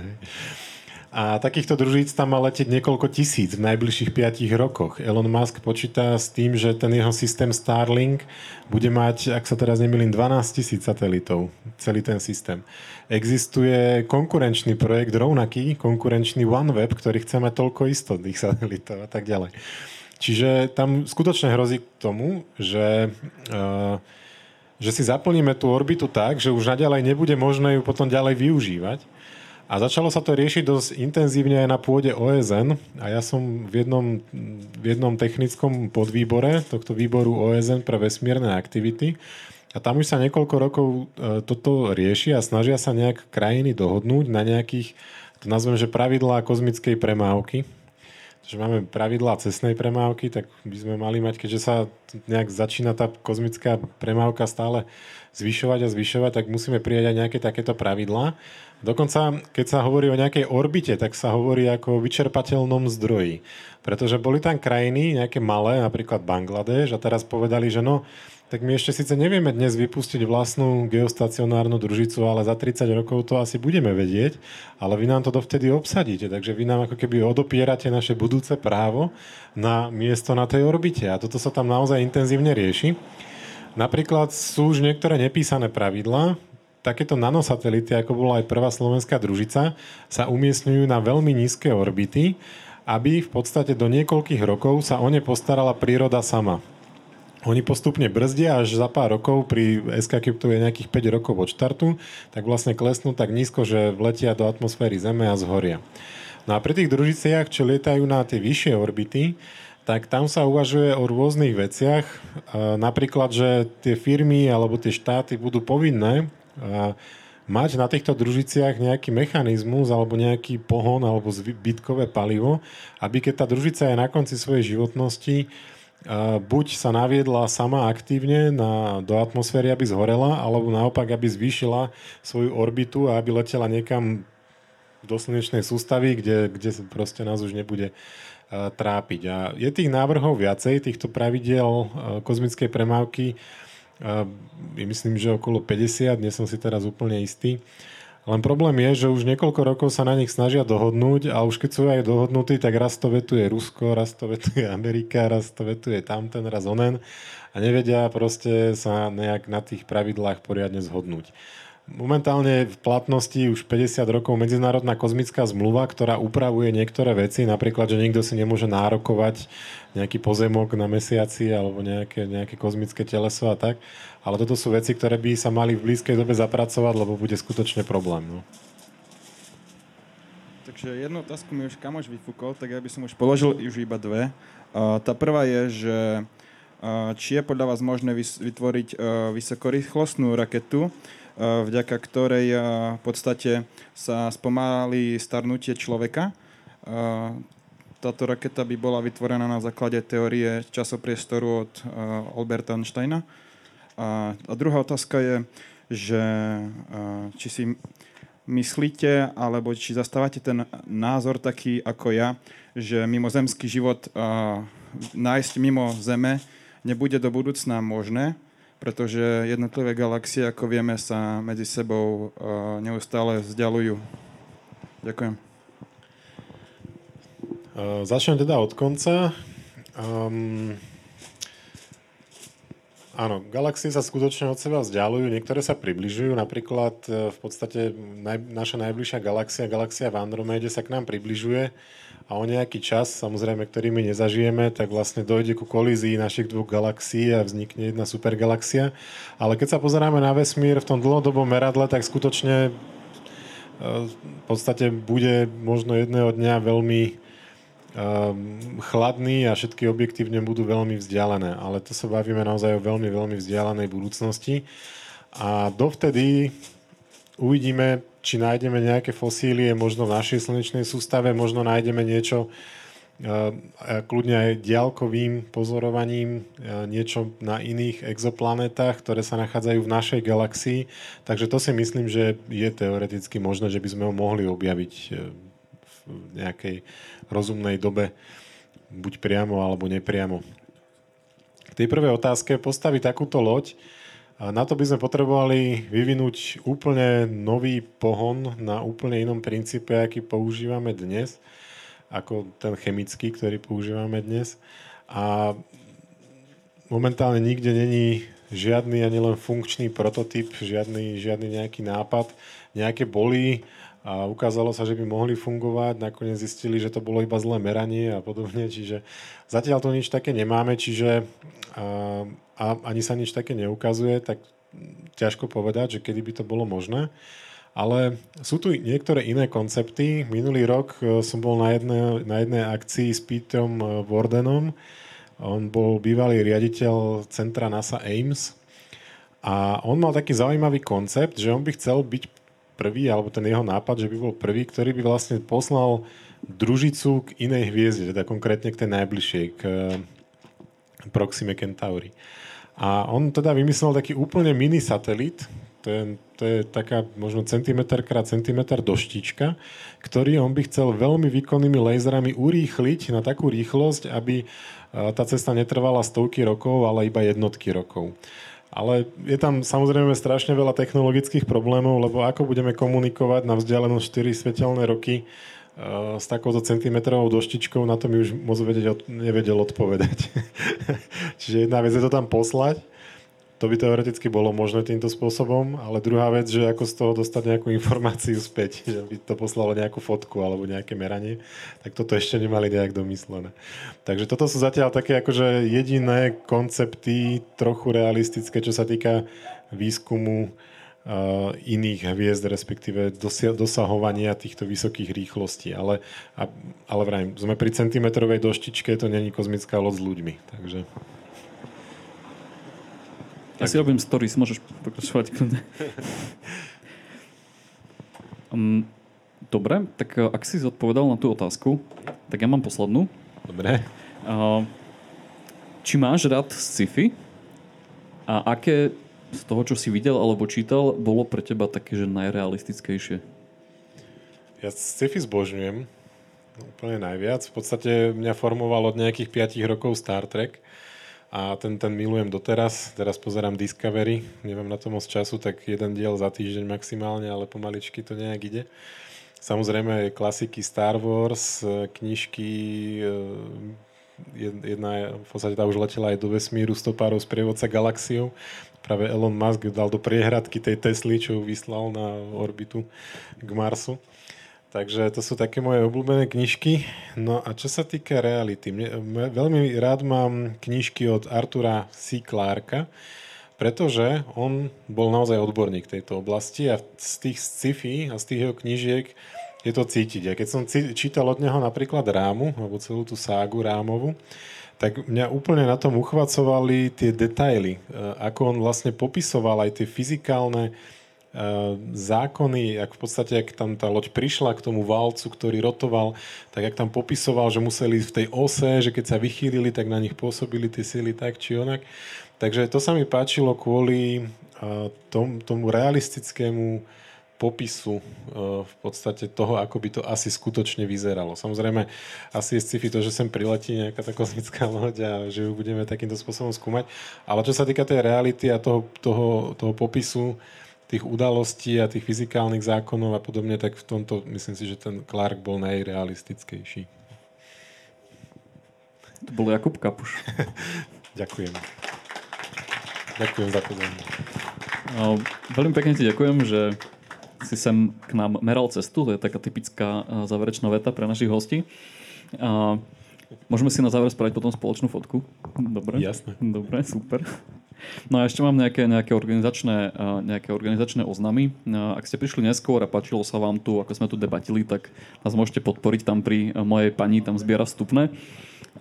B: A takýchto družíc tam má letieť niekoľko tisíc v najbližších 5 rokoch. Elon Musk počíta s tým, že ten jeho systém Starlink bude mať, ak sa teraz nemýlim, 12 tisíc satelitov, celý ten systém. Existuje konkurenčný projekt rovnaký, konkurenčný OneWeb, ktorý chce mať toľko istotných satelitov a tak ďalej. Čiže tam skutočne hrozí k tomu, že, uh, že si zaplníme tú orbitu tak, že už naďalej nebude možné ju potom ďalej využívať. A začalo sa to riešiť dosť intenzívne aj na pôde OSN a ja som v jednom, v jednom technickom podvýbore tohto výboru OSN pre vesmírne aktivity a tam už sa niekoľko rokov e, toto rieši a snažia sa nejak krajiny dohodnúť na nejakých, to nazvem, že pravidlá kozmickej premávky. Takže máme pravidlá cestnej premávky, tak by sme mali mať, keďže sa nejak začína tá kozmická premávka stále zvyšovať a zvyšovať, tak musíme prijať aj nejaké takéto pravidlá. Dokonca, keď sa hovorí o nejakej orbite, tak sa hovorí ako o vyčerpateľnom zdroji. Pretože boli tam krajiny, nejaké malé, napríklad Bangladeš, a teraz povedali, že no, tak my ešte síce nevieme dnes vypustiť vlastnú geostacionárnu družicu, ale za 30 rokov to asi budeme vedieť, ale vy nám to dovtedy obsadíte, takže vy nám ako keby odopierate naše budúce právo na miesto na tej orbite a toto sa tam naozaj intenzívne rieši. Napríklad sú už niektoré nepísané pravidlá, takéto nanosatelity, ako bola aj prvá slovenská družica, sa umiestňujú na veľmi nízke orbity, aby v podstate do niekoľkých rokov sa o ne postarala príroda sama. Oni postupne brzdia až za pár rokov, pri SK to je nejakých 5 rokov od štartu, tak vlastne klesnú tak nízko, že vletia do atmosféry Zeme a zhoria. No a pri tých družiciach, čo lietajú na tie vyššie orbity, tak tam sa uvažuje o rôznych veciach. Napríklad, že tie firmy alebo tie štáty budú povinné mať na týchto družiciach nejaký mechanizmus alebo nejaký pohon alebo zbytkové palivo, aby keď tá družica je na konci svojej životnosti, buď sa naviedla sama aktívne na, do atmosféry, aby zhorela, alebo naopak, aby zvýšila svoju orbitu a aby letela niekam do slnečnej sústavy, kde, kde proste nás už nebude trápiť. A je tých návrhov viacej, týchto pravidel kozmickej premávky, myslím, že okolo 50, nie som si teraz úplne istý. Len problém je, že už niekoľko rokov sa na nich snažia dohodnúť a už keď sú aj dohodnutí, tak raz to vetuje Rusko, raz to vetuje Amerika, raz to vetuje tamten, raz onen a nevedia proste sa nejak na tých pravidlách poriadne zhodnúť. Momentálne v platnosti už 50 rokov Medzinárodná kozmická zmluva, ktorá upravuje niektoré veci, napríklad, že niekto si nemôže nárokovať nejaký pozemok na mesiaci alebo nejaké, nejaké kozmické teleso a tak. Ale toto sú veci, ktoré by sa mali v blízkej dobe zapracovať, lebo bude skutočne problém. No.
K: Takže jednu otázku mi už kamoš vyfúkol, tak ja by som už položil už iba dve. Uh, tá prvá je, že či je podľa vás možné vytvoriť vysokorýchlostnú raketu, vďaka ktorej v podstate sa spomalí starnutie človeka. Táto raketa by bola vytvorená na základe teórie časopriestoru od Alberta Einsteina. A, druhá otázka je, že či si myslíte, alebo či zastávate ten názor taký ako ja, že mimozemský život nájsť mimo Zeme nebude do budúcna možné, pretože jednotlivé galaxie, ako vieme, sa medzi sebou uh, neustále vzdialujú. Ďakujem.
B: Uh, začnem teda od konca. Um, áno, galaxie sa skutočne od seba vzdialujú, niektoré sa približujú, napríklad uh, v podstate naj, naša najbližšia galaxia, galaxia v Andromede sa k nám približuje a o nejaký čas, samozrejme, ktorý my nezažijeme, tak vlastne dojde ku kolízii našich dvoch galaxií a vznikne jedna supergalaxia. Ale keď sa pozeráme na vesmír v tom dlhodobom meradle, tak skutočne e, v podstate bude možno jedného dňa veľmi e, chladný a všetky objektívne budú veľmi vzdialené. Ale to sa bavíme naozaj o veľmi, veľmi vzdialenej budúcnosti. A dovtedy uvidíme, či nájdeme nejaké fosílie možno v našej slnečnej sústave, možno nájdeme niečo a kľudne aj diálkovým pozorovaním niečo na iných exoplanetách, ktoré sa nachádzajú v našej galaxii. Takže to si myslím, že je teoreticky možné, že by sme ho mohli objaviť v nejakej rozumnej dobe, buď priamo alebo nepriamo. K tej prvej otázke postaviť takúto loď, na to by sme potrebovali vyvinúť úplne nový pohon na úplne inom princípe, aký používame dnes ako ten chemický, ktorý používame dnes. A momentálne nikde není žiadny ani len funkčný prototyp, žiadny, žiadny nejaký nápad. Nejaké boli a ukázalo sa, že by mohli fungovať. Nakoniec zistili, že to bolo iba zlé meranie a podobne. Čiže zatiaľ to nič také nemáme, čiže a, a ani sa nič také neukazuje, tak ťažko povedať, že kedy by to bolo možné. Ale sú tu niektoré iné koncepty. Minulý rok e, som bol na jednej, na jednej akcii s Peterom e, Wardenom. On bol bývalý riaditeľ centra NASA Ames. A on mal taký zaujímavý koncept, že on by chcel byť prvý, alebo ten jeho nápad, že by bol prvý, ktorý by vlastne poslal družicu k inej hviezde, teda konkrétne k tej najbližšej, k e, Proxime Centauri. A on teda vymyslel taký úplne mini satelit, to je, to je taká možno centimetr krát centimetr doštička, ktorý on by chcel veľmi výkonnými laserami urýchliť na takú rýchlosť, aby e, tá cesta netrvala stovky rokov, ale iba jednotky rokov. Ale je tam samozrejme strašne veľa technologických problémov, lebo ako budeme komunikovať na vzdialenosť 4 svetelné roky uh, s takouto centimetrovou doštičkou, na to mi už moc vedieť, nevedel odpovedať. Čiže jedna vec je to tam poslať, to by teoreticky bolo možné týmto spôsobom, ale druhá vec, že ako z toho dostať nejakú informáciu späť, že by to poslalo nejakú fotku alebo nejaké meranie, tak toto ešte nemali nejak domyslené. Takže toto sú zatiaľ také akože jediné koncepty, trochu realistické, čo sa týka výskumu uh, iných hviezd, respektíve dosahovania týchto vysokých rýchlostí. Ale, ale vrajím, sme pri centimetrovej doštičke, to není kozmická loď s ľuďmi. Takže...
A: Ja si robím stories, môžeš pokračovať. um, dobre, tak uh, ak si zodpovedal na tú otázku, tak ja mám poslednú.
B: Dobre.
A: Uh, či máš rád sci-fi? A aké z toho, čo si videl alebo čítal, bolo pre teba také, že najrealistickejšie?
B: Ja sci-fi zbožňujem úplne najviac. V podstate mňa formoval od nejakých 5 rokov Star Trek a ten, ten milujem doteraz. Teraz pozerám Discovery, nemám na to moc času, tak jeden diel za týždeň maximálne, ale pomaličky to nejak ide. Samozrejme klasiky Star Wars, e, knižky, e, jedna v podstate tá už letela aj do vesmíru stopárov z prievodca galaxiou. Práve Elon Musk dal do priehradky tej Tesly, čo ju vyslal na orbitu k Marsu. Takže to sú také moje obľúbené knižky. No a čo sa týka reality, mne, veľmi rád mám knižky od Artura C. Clarka, pretože on bol naozaj odborník tejto oblasti a z tých sci-fi a z tých jeho knižiek je to cítiť. A keď som čítal od neho napríklad Rámu, alebo celú tú ságu Rámovu, tak mňa úplne na tom uchvacovali tie detaily, e, ako on vlastne popisoval aj tie fyzikálne zákony, ak v podstate, ak tam tá loď prišla k tomu válcu, ktorý rotoval, tak ak tam popisoval, že museli v tej ose, že keď sa vychýlili, tak na nich pôsobili tie sily tak či onak. Takže to sa mi páčilo kvôli tom, tomu realistickému popisu v podstate toho, ako by to asi skutočne vyzeralo. Samozrejme, asi je sci-fi to, že sem priletí nejaká tá kozmická loď a že ju budeme takýmto spôsobom skúmať. Ale čo sa týka tej reality a toho, toho, toho popisu, tých udalostí a tých fyzikálnych zákonov a podobne, tak v tomto myslím si, že ten Clark bol najrealistickejší.
A: To bol Jakub Kapuš.
B: ďakujem. Ďakujem za pozornosť.
A: No, veľmi pekne ti ďakujem, že si sem k nám meral cestu. To je taká typická záverečná veta pre našich hostí. A môžeme si na záver spraviť potom spoločnú fotku. Dobre?
B: Jasné.
A: Dobre, super. No a ešte mám nejaké, nejaké, organizačné, nejaké organizačné oznamy. Ak ste prišli neskôr a páčilo sa vám tu, ako sme tu debatili, tak nás môžete podporiť tam pri mojej pani, tam zbiera vstupné.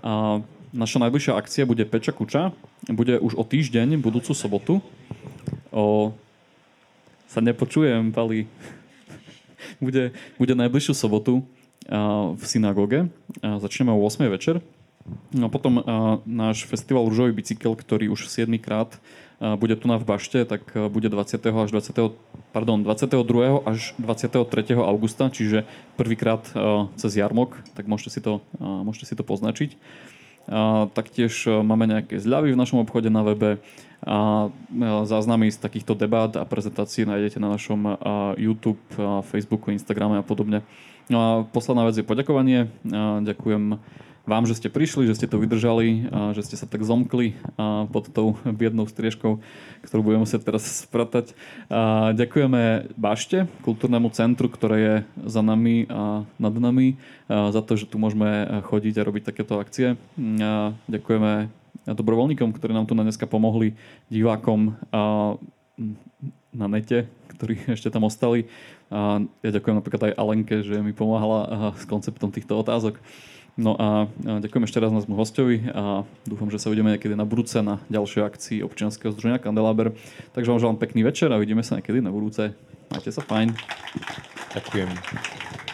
A: A naša najbližšia akcia bude Peča Kuča. Bude už o týždeň, budúcu sobotu. O... Sa nepočujem, Pali. bude, bude najbližšiu sobotu v synagóge. Začneme o 8. večer. No a potom náš festival Rúžový bicykel, ktorý už 7 krát bude tu na v Bašte, tak bude 20. až 20. Pardon, 22. až 23. augusta, čiže prvýkrát cez jarmok, tak môžete si to, môžete si to poznačiť. Taktiež máme nejaké zľavy v našom obchode na webe a záznamy z takýchto debát a prezentácií nájdete na našom YouTube, Facebooku, Instagrame a podobne. No a posledná vec je poďakovanie. Ďakujem vám, že ste prišli, že ste to vydržali, že ste sa tak zomkli pod tou biednou striežkou, ktorú budeme musieť teraz spratať. Ďakujeme Bašte, kultúrnemu centru, ktoré je za nami a nad nami, za to, že tu môžeme chodiť a robiť takéto akcie. Ďakujeme dobrovoľníkom, ktorí nám tu na dneska pomohli, divákom na nete, ktorí ešte tam ostali. Ja ďakujem napríklad aj Alenke, že mi pomáhala s konceptom týchto otázok. No a ďakujem ešte raz nášmu hostovi a dúfam, že sa uvidíme niekedy na budúce na ďalšej akcii občianskeho združenia Kandelaber. Takže vám želám pekný večer a uvidíme sa niekedy na budúce. Majte sa fajn.
B: Ďakujem.